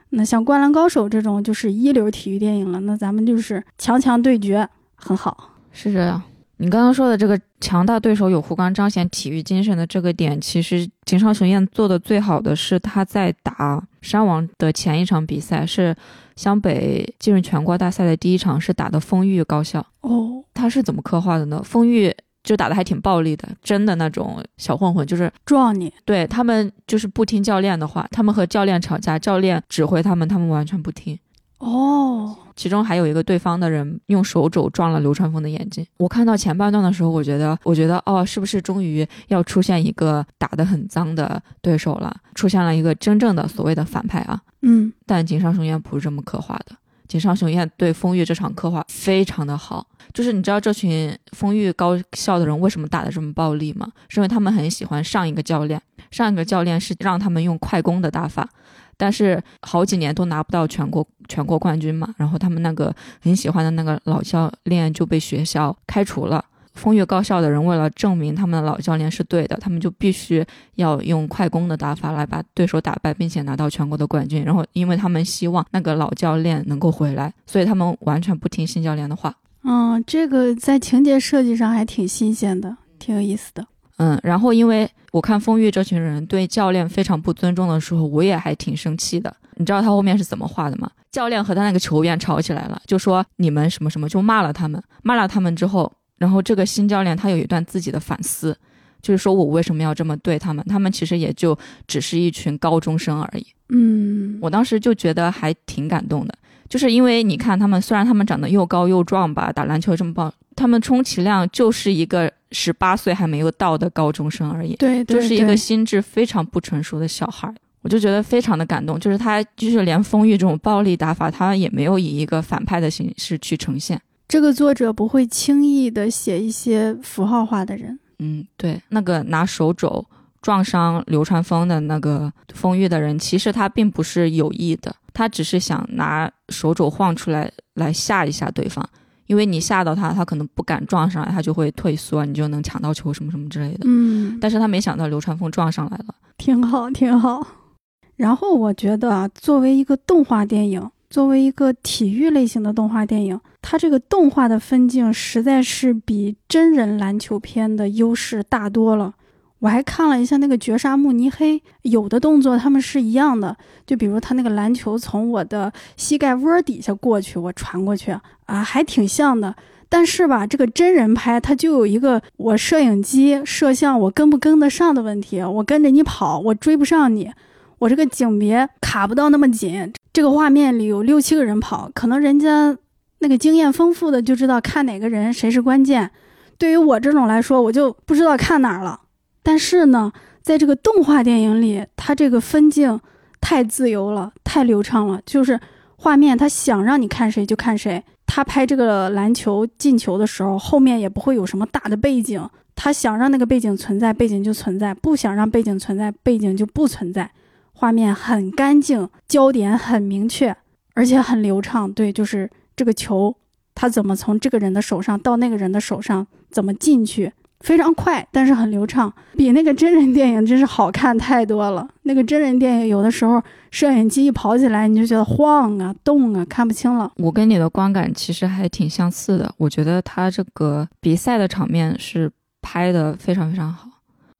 那像《灌篮高手》这种就是一流体育电影了。那咱们就是强强对决，很好，是这样。你刚刚说的这个强大对手有胡刚彰显体育精神的这个点，其实井上雄彦做的最好的是他在打山王的前一场比赛，是湘北进入全国大赛的第一场，是打的丰玉高校。哦，他是怎么刻画的呢？丰裕。就打的还挺暴力的，真的那种小混混，就是撞你。对他们就是不听教练的话，他们和教练吵架，教练指挥他们，他们完全不听。哦，其中还有一个对方的人用手肘撞了流川枫的眼睛。我看到前半段的时候，我觉得，我觉得哦，是不是终于要出现一个打得很脏的对手了？出现了一个真正的所谓的反派啊。嗯，但井上雄彦不是这么刻画的。井上雄彦对风月这场刻画非常的好，就是你知道这群丰裕高校的人为什么打的这么暴力吗？是因为他们很喜欢上一个教练，上一个教练是让他们用快攻的打法，但是好几年都拿不到全国全国冠军嘛，然后他们那个很喜欢的那个老教练就被学校开除了。风月高校的人为了证明他们的老教练是对的，他们就必须要用快攻的打法来把对手打败，并且拿到全国的冠军。然后，因为他们希望那个老教练能够回来，所以他们完全不听新教练的话。嗯，这个在情节设计上还挺新鲜的，挺有意思的。嗯，然后因为我看风玉这群人对教练非常不尊重的时候，我也还挺生气的。你知道他后面是怎么画的吗？教练和他那个球员吵起来了，就说你们什么什么，就骂了他们。骂了他们之后，然后这个新教练他有一段自己的反思，就是说我为什么要这么对他们？他们其实也就只是一群高中生而已。嗯，我当时就觉得还挺感动的，就是因为你看他们虽然他们长得又高又壮吧，打篮球这么棒，他们充其量就是一个十八岁还没有到的高中生而已。对，就是一个心智非常不成熟的小孩。我就觉得非常的感动，就是他就是连风玉这种暴力打法，他也没有以一个反派的形式去呈现。这个作者不会轻易的写一些符号化的人。嗯，对，那个拿手肘撞伤流川枫的那个风玉的人，其实他并不是有意的，他只是想拿手肘晃出来来吓一吓对方，因为你吓到他，他可能不敢撞上来，他就会退缩，你就能抢到球什么什么之类的。嗯，但是他没想到流川枫撞上来了，挺好，挺好。然后我觉得啊，作为一个动画电影，作为一个体育类型的动画电影，它这个动画的分镜实在是比真人篮球片的优势大多了。我还看了一下那个《绝杀慕尼黑》，有的动作他们是一样的，就比如他那个篮球从我的膝盖窝底下过去，我传过去啊，还挺像的。但是吧，这个真人拍它就有一个我摄影机摄像我跟不跟得上的问题，我跟着你跑，我追不上你。我这个景别卡不到那么紧，这个画面里有六七个人跑，可能人家那个经验丰富的就知道看哪个人谁是关键。对于我这种来说，我就不知道看哪儿了。但是呢，在这个动画电影里，它这个分镜太自由了，太流畅了，就是画面他想让你看谁就看谁。他拍这个篮球进球的时候，后面也不会有什么大的背景，他想让那个背景存在，背景就存在；不想让背景存在，背景就不存在。画面很干净，焦点很明确，而且很流畅。对，就是这个球，它怎么从这个人的手上到那个人的手上，怎么进去，非常快，但是很流畅，比那个真人电影真是好看太多了。那个真人电影有的时候摄影机一跑起来，你就觉得晃啊、动啊，看不清了。我跟你的观感其实还挺相似的，我觉得他这个比赛的场面是拍的非常非常好。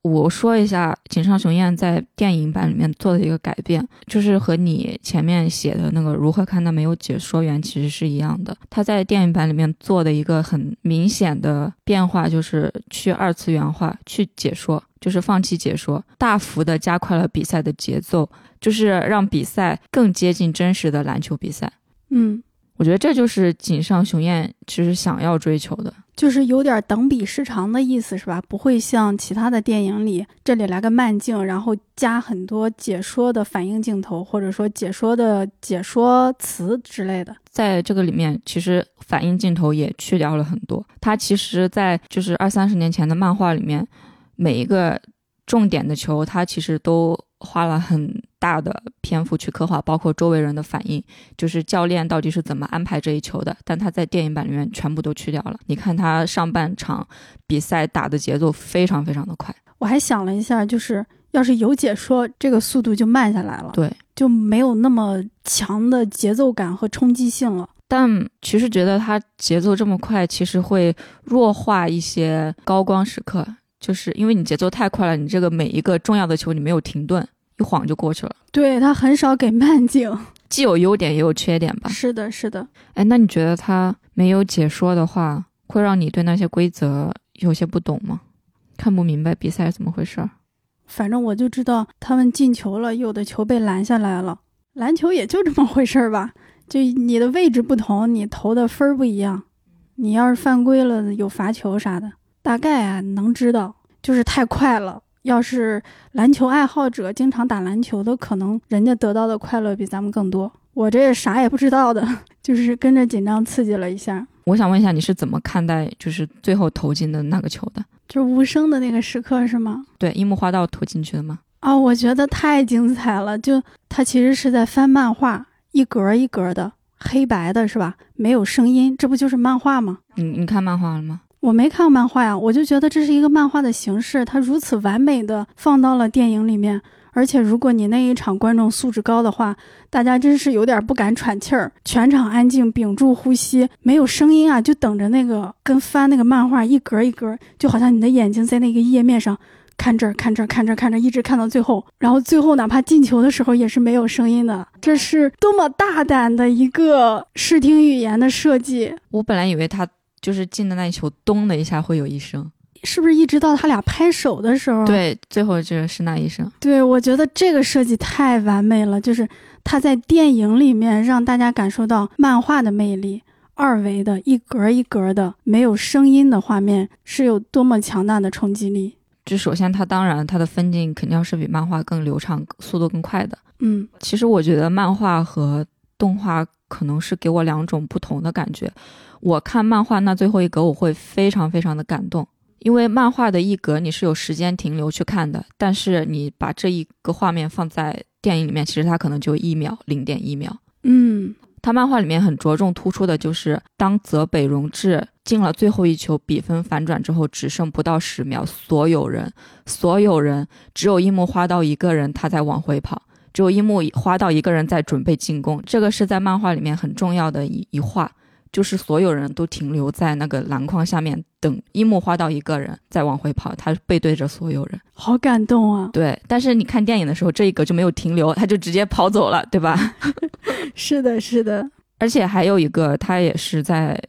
我说一下井上雄彦在电影版里面做的一个改变，就是和你前面写的那个如何看待没有解说员其实是一样的。他在电影版里面做的一个很明显的变化，就是去二次元化，去解说，就是放弃解说，大幅的加快了比赛的节奏，就是让比赛更接近真实的篮球比赛。嗯。我觉得这就是井上雄彦其实想要追求的，就是有点等比失常的意思，是吧？不会像其他的电影里，这里来个慢镜，然后加很多解说的反应镜头，或者说解说的解说词之类的。在这个里面，其实反应镜头也去掉了很多。它其实，在就是二三十年前的漫画里面，每一个重点的球，它其实都。花了很大的篇幅去刻画，包括周围人的反应，就是教练到底是怎么安排这一球的。但他在电影版里面全部都去掉了。你看他上半场比赛打的节奏非常非常的快。我还想了一下，就是要是有解说，这个速度就慢下来了，对，就没有那么强的节奏感和冲击性了。但其实觉得他节奏这么快，其实会弱化一些高光时刻。就是因为你节奏太快了，你这个每一个重要的球你没有停顿，一晃就过去了。对他很少给慢镜，既有优点也有缺点吧。是的，是的。哎，那你觉得他没有解说的话，会让你对那些规则有些不懂吗？看不明白比赛是怎么回事？反正我就知道他们进球了，有的球被拦下来了。篮球也就这么回事儿吧，就你的位置不同，你投的分儿不一样。你要是犯规了，有罚球啥的。大概啊能知道，就是太快了。要是篮球爱好者，经常打篮球的，可能人家得到的快乐比咱们更多。我这啥也不知道的，就是跟着紧张刺激了一下。我想问一下，你是怎么看待就是最后投进的那个球的？就是无声的那个时刻是吗？对，樱木花道投进去的吗？啊，我觉得太精彩了。就他其实是在翻漫画，一格一格的，黑白的是吧？没有声音，这不就是漫画吗？你你看漫画了吗？我没看过漫画呀，我就觉得这是一个漫画的形式，它如此完美的放到了电影里面。而且如果你那一场观众素质高的话，大家真是有点不敢喘气儿，全场安静，屏住呼吸，没有声音啊，就等着那个跟翻那个漫画一格一格，就好像你的眼睛在那个页面上看这儿看这儿看这儿看这儿，一直看到最后，然后最后哪怕进球的时候也是没有声音的，这是多么大胆的一个视听语言的设计！我本来以为他就是进的那一球，咚的一下会有一声。是不是一直到他俩拍手的时候？对，最后就是那一声。对，我觉得这个设计太完美了，就是他在电影里面让大家感受到漫画的魅力，二维的一格一格的没有声音的画面是有多么强大的冲击力。就首先，它当然它的分镜肯定要是比漫画更流畅、速度更快的。嗯，其实我觉得漫画和动画可能是给我两种不同的感觉。我看漫画那最后一格，我会非常非常的感动。因为漫画的一格你是有时间停留去看的，但是你把这一个画面放在电影里面，其实它可能就一秒零点一秒。嗯，它漫画里面很着重突出的就是，当泽北荣治进了最后一球，比分反转之后，只剩不到十秒，所有人，所有人只有樱木花道一个人他在往回跑，只有樱木花道一个人在准备进攻，这个是在漫画里面很重要的一一画。就是所有人都停留在那个篮筐下面等樱木花道一个人再往回跑，他背对着所有人，好感动啊！对，但是你看电影的时候，这一格就没有停留，他就直接跑走了，对吧？是的，是的，而且还有一个，他也是在。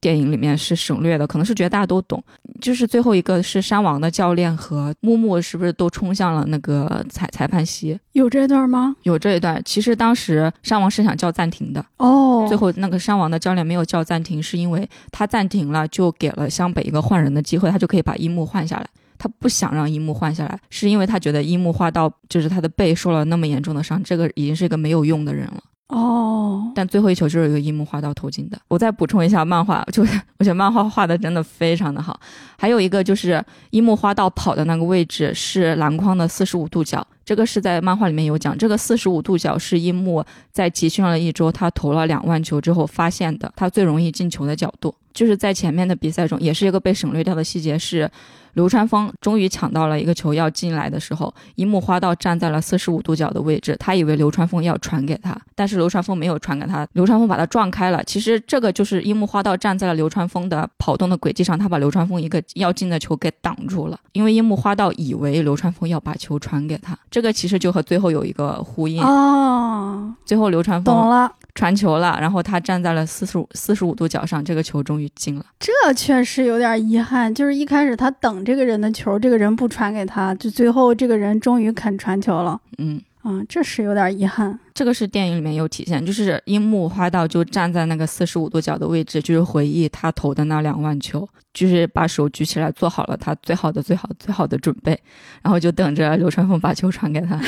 电影里面是省略的，可能是觉得大家都懂。就是最后一个是山王的教练和木木，是不是都冲向了那个裁裁判席？有这段吗？有这一段。其实当时山王是想叫暂停的哦，最后那个山王的教练没有叫暂停，是因为他暂停了，就给了湘北一个换人的机会，他就可以把樱木换下来。他不想让樱木换下来，是因为他觉得樱木花道就是他的背受了那么严重的伤，这个已经是一个没有用的人了。哦，但最后一球就是由樱木花道投进的。我再补充一下漫画，就是 我觉得漫画画的真的非常的好。还有一个就是樱木花道跑的那个位置是篮筐的四十五度角，这个是在漫画里面有讲。这个四十五度角是樱木在集训了一周，他投了两万球之后发现的，他最容易进球的角度。就是在前面的比赛中，也是一个被省略掉的细节是。流川枫终于抢到了一个球要进来的时候，樱木花道站在了四十五度角的位置，他以为流川枫要传给他，但是流川枫没有传给他，流川枫把他撞开了。其实这个就是樱木花道站在了流川枫的跑动的轨迹上，他把流川枫一个要进的球给挡住了，因为樱木花道以为流川枫要把球传给他，这个其实就和最后有一个呼应哦。最后流川枫懂了。传球了，然后他站在了四十五四十五度角上，这个球终于进了。这确实有点遗憾，就是一开始他等这个人的球，这个人不传给他，就最后这个人终于肯传球了。嗯啊，这是有点遗憾。这个是电影里面有体现，就是樱木花道就站在那个四十五度角的位置，就是回忆他投的那两万球，就是把手举起来，做好了他最好的、最好、最好的准备，然后就等着流川枫把球传给他。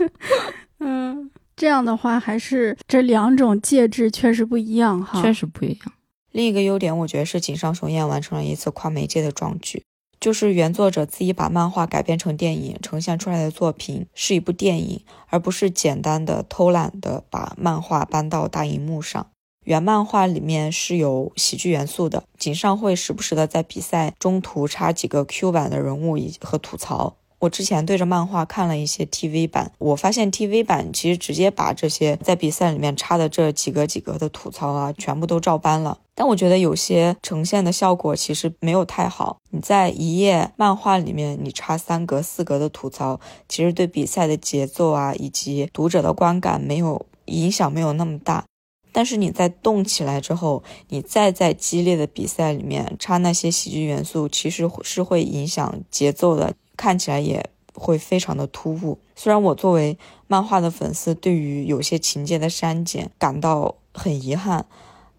嗯。这样的话，还是这两种介质确实不一样哈，确实不一样。另一个优点，我觉得是井上雄彦完成了一次跨媒介的壮举，就是原作者自己把漫画改编成电影，呈现出来的作品是一部电影，而不是简单的偷懒的把漫画搬到大荧幕上。原漫画里面是有喜剧元素的，井上会时不时的在比赛中途插几个 Q 版的人物以和吐槽。我之前对着漫画看了一些 TV 版，我发现 TV 版其实直接把这些在比赛里面插的这几格几格的吐槽啊，全部都照搬了。但我觉得有些呈现的效果其实没有太好。你在一页漫画里面，你插三格四格的吐槽，其实对比赛的节奏啊以及读者的观感没有影响，没有那么大。但是你在动起来之后，你再在激烈的比赛里面插那些喜剧元素，其实是会影响节奏的。看起来也会非常的突兀。虽然我作为漫画的粉丝，对于有些情节的删减感到很遗憾，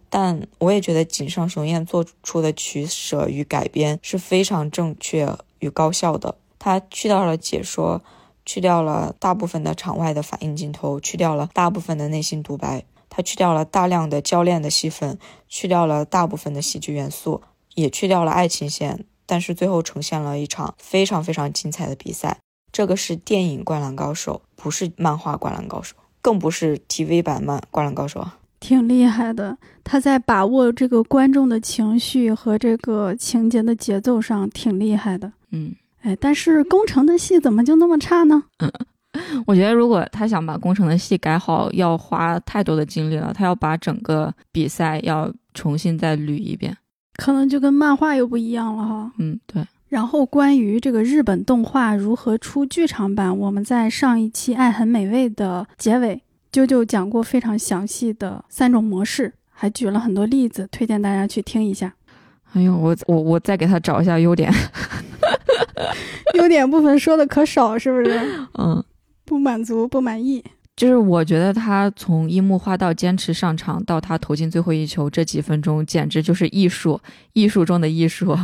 但我也觉得井上雄彦做出的取舍与改编是非常正确与高效的。他去掉了解说，去掉了大部分的场外的反应镜头，去掉了大部分的内心独白，他去掉了大量的教练的戏份，去掉了大部分的喜剧元素，也去掉了爱情线。但是最后呈现了一场非常非常精彩的比赛。这个是电影《灌篮高手》，不是漫画《灌篮高手》，更不是 TV 版漫《灌篮高手》。挺厉害的。他在把握这个观众的情绪和这个情节的节奏上挺厉害的。嗯，哎，但是工程的戏怎么就那么差呢？嗯 我觉得如果他想把工程的戏改好，要花太多的精力了。他要把整个比赛要重新再捋一遍。可能就跟漫画又不一样了哈。嗯，对。然后关于这个日本动画如何出剧场版，我们在上一期《爱很美味》的结尾，啾啾讲过非常详细的三种模式，还举了很多例子，推荐大家去听一下。哎呦，我我我再给他找一下优点。优点部分说的可少，是不是？嗯，不满足，不满意。就是我觉得他从樱木花道坚持上场到他投进最后一球这几分钟，简直就是艺术，艺术中的艺术。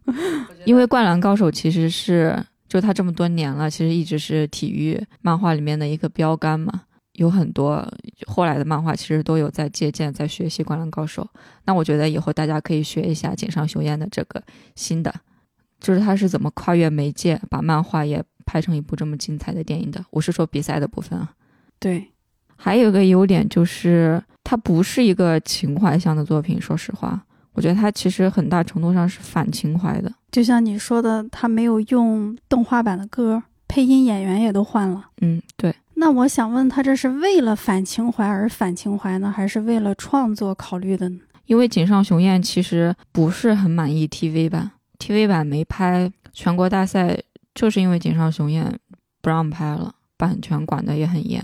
因为《灌篮高手》其实是就他这么多年了，其实一直是体育漫画里面的一个标杆嘛。有很多后来的漫画其实都有在借鉴、在学习《灌篮高手》。那我觉得以后大家可以学一下井上雄彦的这个新的，就是他是怎么跨越媒介，把漫画也拍成一部这么精彩的电影的。我是说比赛的部分啊。对，还有一个优点就是它不是一个情怀向的作品。说实话，我觉得它其实很大程度上是反情怀的。就像你说的，它没有用动画版的歌，配音演员也都换了。嗯，对。那我想问他，这是为了反情怀而反情怀呢，还是为了创作考虑的呢？因为井上雄彦其实不是很满意 TV 版，TV 版没拍全国大赛，就是因为井上雄彦不让拍了，版权管得也很严。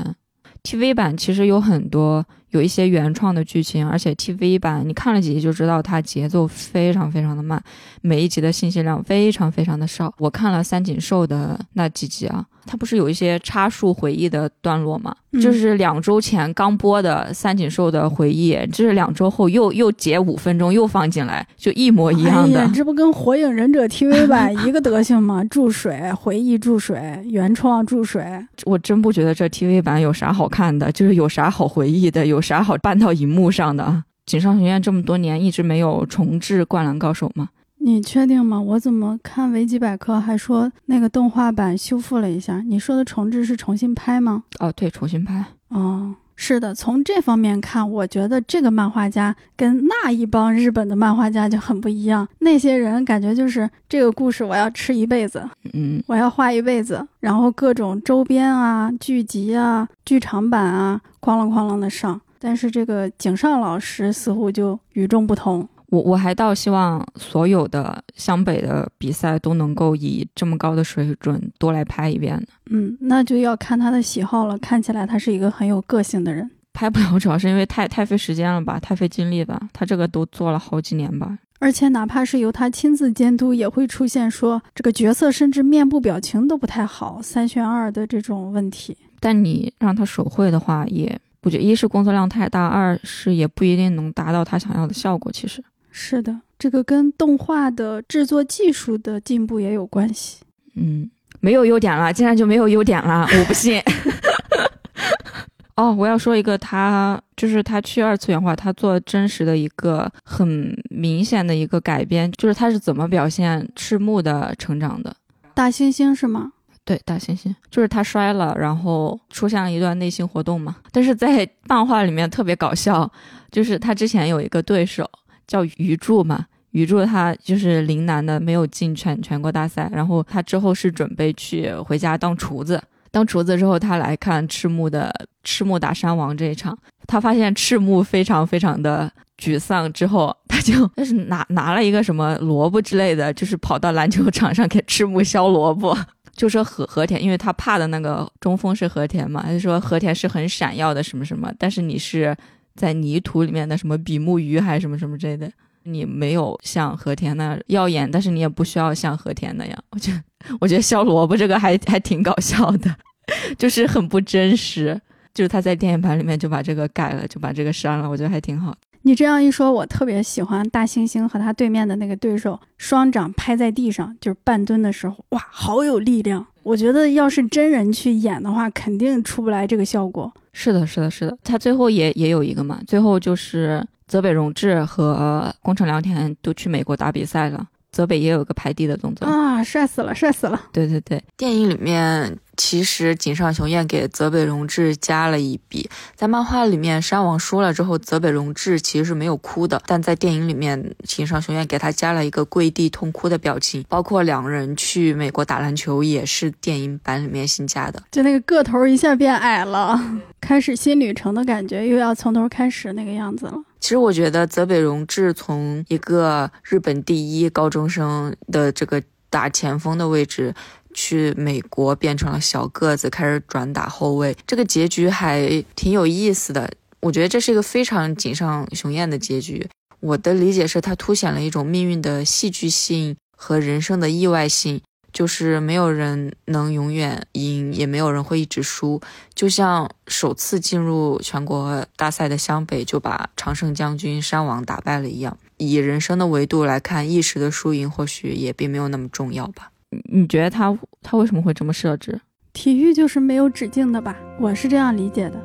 TV 版其实有很多有一些原创的剧情，而且 TV 版你看了几集就知道它节奏非常非常的慢，每一集的信息量非常非常的少。我看了三井寿的那几集啊。他不是有一些插述回忆的段落吗？就是两周前刚播的三井寿的回忆，这是两周后又又截五分钟又放进来，就一模一样的。这不跟《火影忍者》TV 版 一个德行吗？注水回忆，注水原创注水。我真不觉得这 TV 版有啥好看的，就是有啥好回忆的，有啥好搬到荧幕上的。井上学院这么多年一直没有重置《灌篮高手》吗？你确定吗？我怎么看维基百科还说那个动画版修复了一下？你说的重置是重新拍吗？哦，对，重新拍。哦，是的。从这方面看，我觉得这个漫画家跟那一帮日本的漫画家就很不一样。那些人感觉就是这个故事我要吃一辈子，嗯，我要画一辈子，然后各种周边啊、剧集啊、剧场版啊，哐啷哐啷的上。但是这个井上老师似乎就与众不同。我我还倒希望所有的湘北的比赛都能够以这么高的水准多来拍一遍呢。嗯，那就要看他的喜好了。看起来他是一个很有个性的人。拍不了主要是因为太太费时间了吧，太费精力吧。他这个都做了好几年吧。而且哪怕是由他亲自监督，也会出现说这个角色甚至面部表情都不太好，三选二的这种问题。但你让他手绘的话，也我觉得一是工作量太大，二是也不一定能达到他想要的效果。其实。是的，这个跟动画的制作技术的进步也有关系。嗯，没有优点了，竟然就没有优点了，我不信。哦，我要说一个，他就是他去二次元化，他做真实的一个很明显的一个改编，就是他是怎么表现赤木的成长的？大猩猩是吗？对，大猩猩就是他摔了，然后出现了一段内心活动嘛。但是在 漫画里面特别搞笑，就是他之前有一个对手。叫鱼柱嘛，鱼柱他就是陵南的，没有进全全国大赛。然后他之后是准备去回家当厨子，当厨子之后，他来看赤木的赤木打山王这一场，他发现赤木非常非常的沮丧，之后他就但是拿拿了一个什么萝卜之类的，就是跑到篮球场上给赤木削萝卜，就说和和田，因为他怕的那个中锋是和田嘛，他就说和田是很闪耀的什么什么，但是你是。在泥土里面的什么比目鱼还是什么什么之类的，你没有像和田那样耀眼，但是你也不需要像和田那样。我觉得，我觉得削萝卜这个还还挺搞笑的，就是很不真实。就是他在电影版里面就把这个改了，就把这个删了，我觉得还挺好。你这样一说，我特别喜欢大猩猩和他对面的那个对手，双掌拍在地上，就是半蹲的时候，哇，好有力量。我觉得要是真人去演的话，肯定出不来这个效果。是的，是的，是的，他最后也也有一个嘛，最后就是泽北荣治和宫城良田都去美国打比赛了，泽北也有个拍地的动作啊，帅死了，帅死了！对对对，电影里面其实井上雄彦给泽北荣治加了一笔，在漫画里面山王输了之后，泽北荣治其实是没有哭的，但在电影里面井上雄彦给他加了一个跪地痛哭的表情，包括两人去美国打篮球也是电影版里面新加的，就那个个头一下变矮了，开始新旅程的感觉，又要从头开始那个样子了。其实我觉得泽北荣治从一个日本第一高中生的这个打前锋的位置。去美国变成了小个子，开始转打后卫，这个结局还挺有意思的。我觉得这是一个非常井上雄彦的结局。我的理解是，它凸显了一种命运的戏剧性和人生的意外性，就是没有人能永远赢，也没有人会一直输。就像首次进入全国大赛的湘北就把常胜将军山王打败了一样。以人生的维度来看，一时的输赢或许也并没有那么重要吧。你觉得他他为什么会这么设置？体育就是没有止境的吧？我是这样理解的。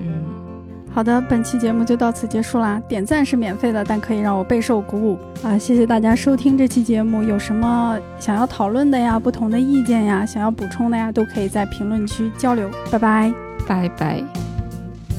嗯，好的，本期节目就到此结束啦。点赞是免费的，但可以让我备受鼓舞啊！谢谢大家收听这期节目，有什么想要讨论的呀、不同的意见呀、想要补充的呀，都可以在评论区交流。拜拜，拜拜。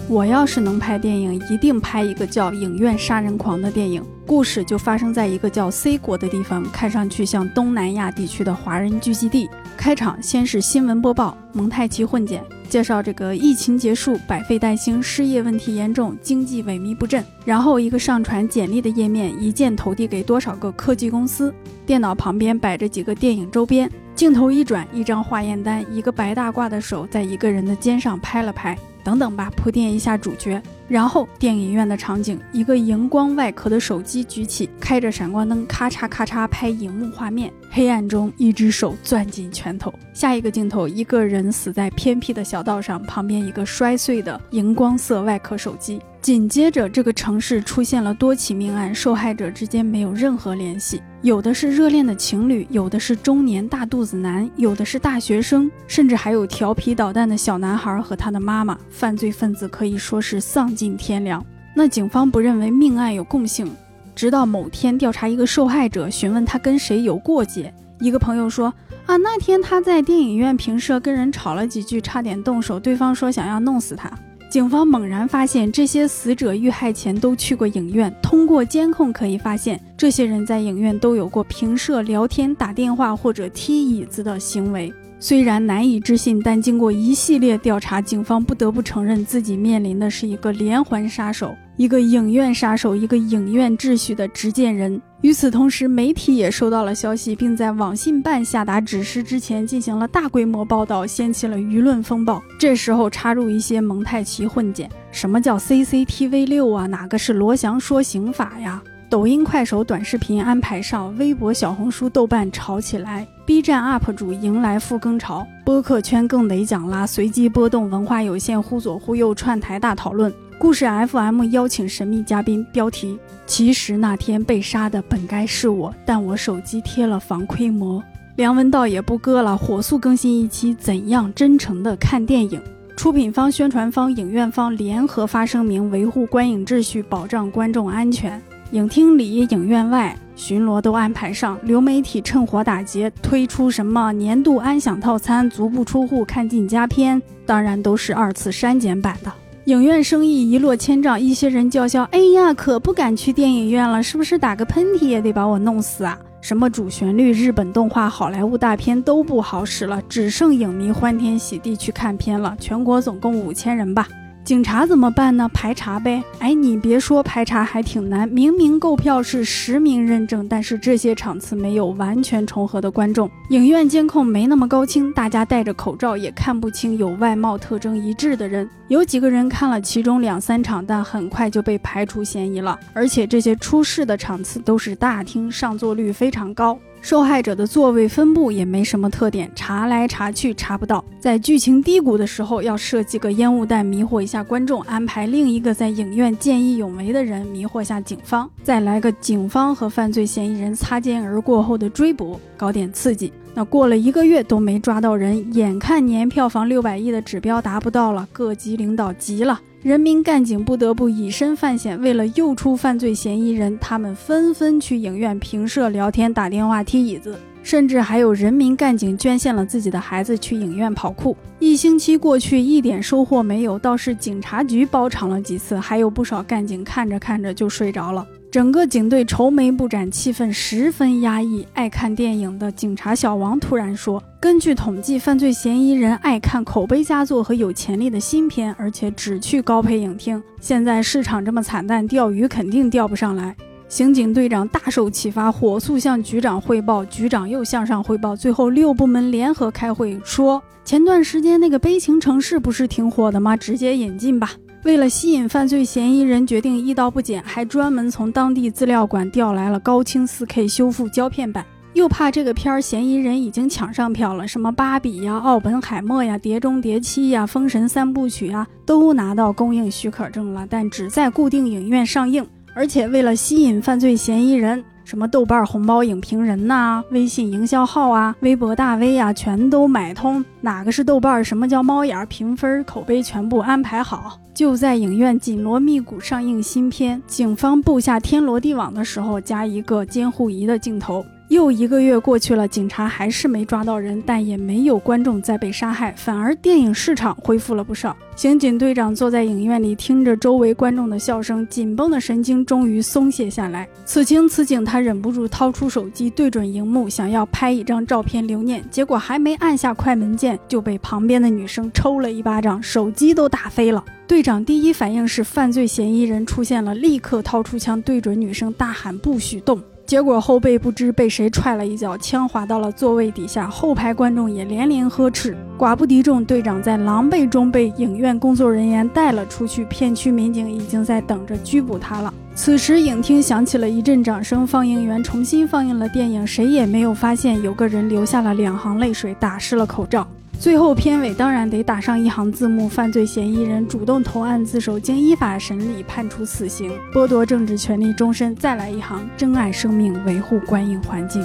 我要是能拍电影，一定拍一个叫《影院杀人狂》的电影。故事就发生在一个叫 C 国的地方，看上去像东南亚地区的华人聚集地。开场先是新闻播报，蒙太奇混剪，介绍这个疫情结束，百废待兴，失业问题严重，经济萎靡不振。然后一个上传简历的页面，一键投递给多少个科技公司。电脑旁边摆着几个电影周边，镜头一转，一张化验单，一个白大褂的手在一个人的肩上拍了拍。等等吧，铺垫一下主角。然后电影院的场景，一个荧光外壳的手机举起，开着闪光灯，咔嚓咔嚓拍荧幕画面。黑暗中，一只手攥紧拳头。下一个镜头，一个人死在偏僻的小道上，旁边一个摔碎的荧光色外壳手机。紧接着，这个城市出现了多起命案，受害者之间没有任何联系，有的是热恋的情侣，有的是中年大肚子男，有的是大学生，甚至还有调皮捣蛋的小男孩和他的妈妈。犯罪分子可以说是丧尽天良。那警方不认为命案有共性，直到某天调查一个受害者，询问他跟谁有过节，一个朋友说啊，那天他在电影院平社跟人吵了几句，差点动手，对方说想要弄死他。警方猛然发现，这些死者遇害前都去过影院。通过监控可以发现，这些人在影院都有过平射、聊天、打电话或者踢椅子的行为。虽然难以置信，但经过一系列调查，警方不得不承认自己面临的是一个连环杀手，一个影院杀手，一个影院秩序的执剑人。与此同时，媒体也收到了消息，并在网信办下达指示之前进行了大规模报道，掀起了舆论风暴。这时候插入一些蒙太奇混剪，什么叫 CCTV 六啊？哪个是罗翔说刑法呀？抖音、快手短视频安排上，微博、小红书、豆瓣炒起来，B 站 UP 主迎来复更潮，播客圈更得讲啦，随机波动，文化有限，忽左忽右，串台大讨论。故事 FM 邀请神秘嘉宾，标题：其实那天被杀的本该是我，但我手机贴了防窥膜。梁文道也不割了，火速更新一期，怎样真诚的看电影？出品方、宣传方、影院方联合发声明，维护观影秩序，保障观众安全。影厅里、影院外巡逻都安排上。流媒体趁火打劫，推出什么年度安享套餐、足不出户看尽佳片，当然都是二次删减版的。影院生意一落千丈，一些人叫嚣：“哎呀，可不敢去电影院了，是不是打个喷嚏也得把我弄死啊？”什么主旋律、日本动画、好莱坞大片都不好使了，只剩影迷欢天喜地去看片了。全国总共五千人吧。警察怎么办呢？排查呗。哎，你别说，排查还挺难。明明购票是实名认证，但是这些场次没有完全重合的观众，影院监控没那么高清，大家戴着口罩也看不清有外貌特征一致的人。有几个人看了其中两三场，但很快就被排除嫌疑了。而且这些出事的场次都是大厅，上座率非常高。受害者的座位分布也没什么特点，查来查去查不到。在剧情低谷的时候，要设计个烟雾弹迷惑一下观众，安排另一个在影院见义勇为的人迷惑下警方，再来个警方和犯罪嫌疑人擦肩而过后的追捕，搞点刺激。那过了一个月都没抓到人，眼看年票房六百亿的指标达不到了，各级领导急了。人民干警不得不以身犯险，为了诱出犯罪嫌疑人，他们纷纷去影院平射、聊天、打电话、踢椅子。甚至还有人民干警捐献了自己的孩子去影院跑酷。一星期过去，一点收获没有，倒是警察局包场了几次，还有不少干警看着看着就睡着了。整个警队愁眉不展，气氛十分压抑。爱看电影的警察小王突然说：“根据统计，犯罪嫌疑人爱看口碑佳作和有潜力的新片，而且只去高配影厅。现在市场这么惨淡，钓鱼肯定钓不上来。”刑警队长大受启发，火速向局长汇报。局长又向上汇报，最后六部门联合开会，说：“前段时间那个悲情城市不是挺火的吗？直接引进吧。”为了吸引犯罪嫌疑人，决定一刀不剪，还专门从当地资料馆调来了高清 4K 修复胶片版。又怕这个片儿嫌疑人已经抢上票了，什么芭比呀、奥本海默呀、碟中谍七呀、封神三部曲呀，都拿到公映许可证了，但只在固定影院上映。而且为了吸引犯罪嫌疑人。什么豆瓣红包影评人呐，微信营销号啊，微博大 V 呀，全都买通。哪个是豆瓣？什么叫猫眼儿？评分、口碑全部安排好，就在影院紧锣密鼓上映新片。警方布下天罗地网的时候，加一个监护仪的镜头。又一个月过去了，警察还是没抓到人，但也没有观众再被杀害，反而电影市场恢复了不少。刑警队长坐在影院里，听着周围观众的笑声，紧绷的神经终于松懈下来。此情此景，他忍不住掏出手机，对准荧幕，想要拍一张照片留念。结果还没按下快门键，就被旁边的女生抽了一巴掌，手机都打飞了。队长第一反应是犯罪嫌疑人出现了，立刻掏出枪对准女生大喊：“不许动！”结果后背不知被谁踹了一脚，枪滑到了座位底下，后排观众也连连呵斥。寡不敌众，队长在狼狈中被影院工作人员带了出去，片区民警已经在等着拘捕他了。此时影厅响起了一阵掌声，放映员重新放映了电影，谁也没有发现有个人流下了两行泪水，打湿了口罩。最后片尾当然得打上一行字幕：犯罪嫌疑人主动投案自首，经依法审理判处死刑，剥夺政治权利终身。再来一行：珍爱生命，维护观影环境。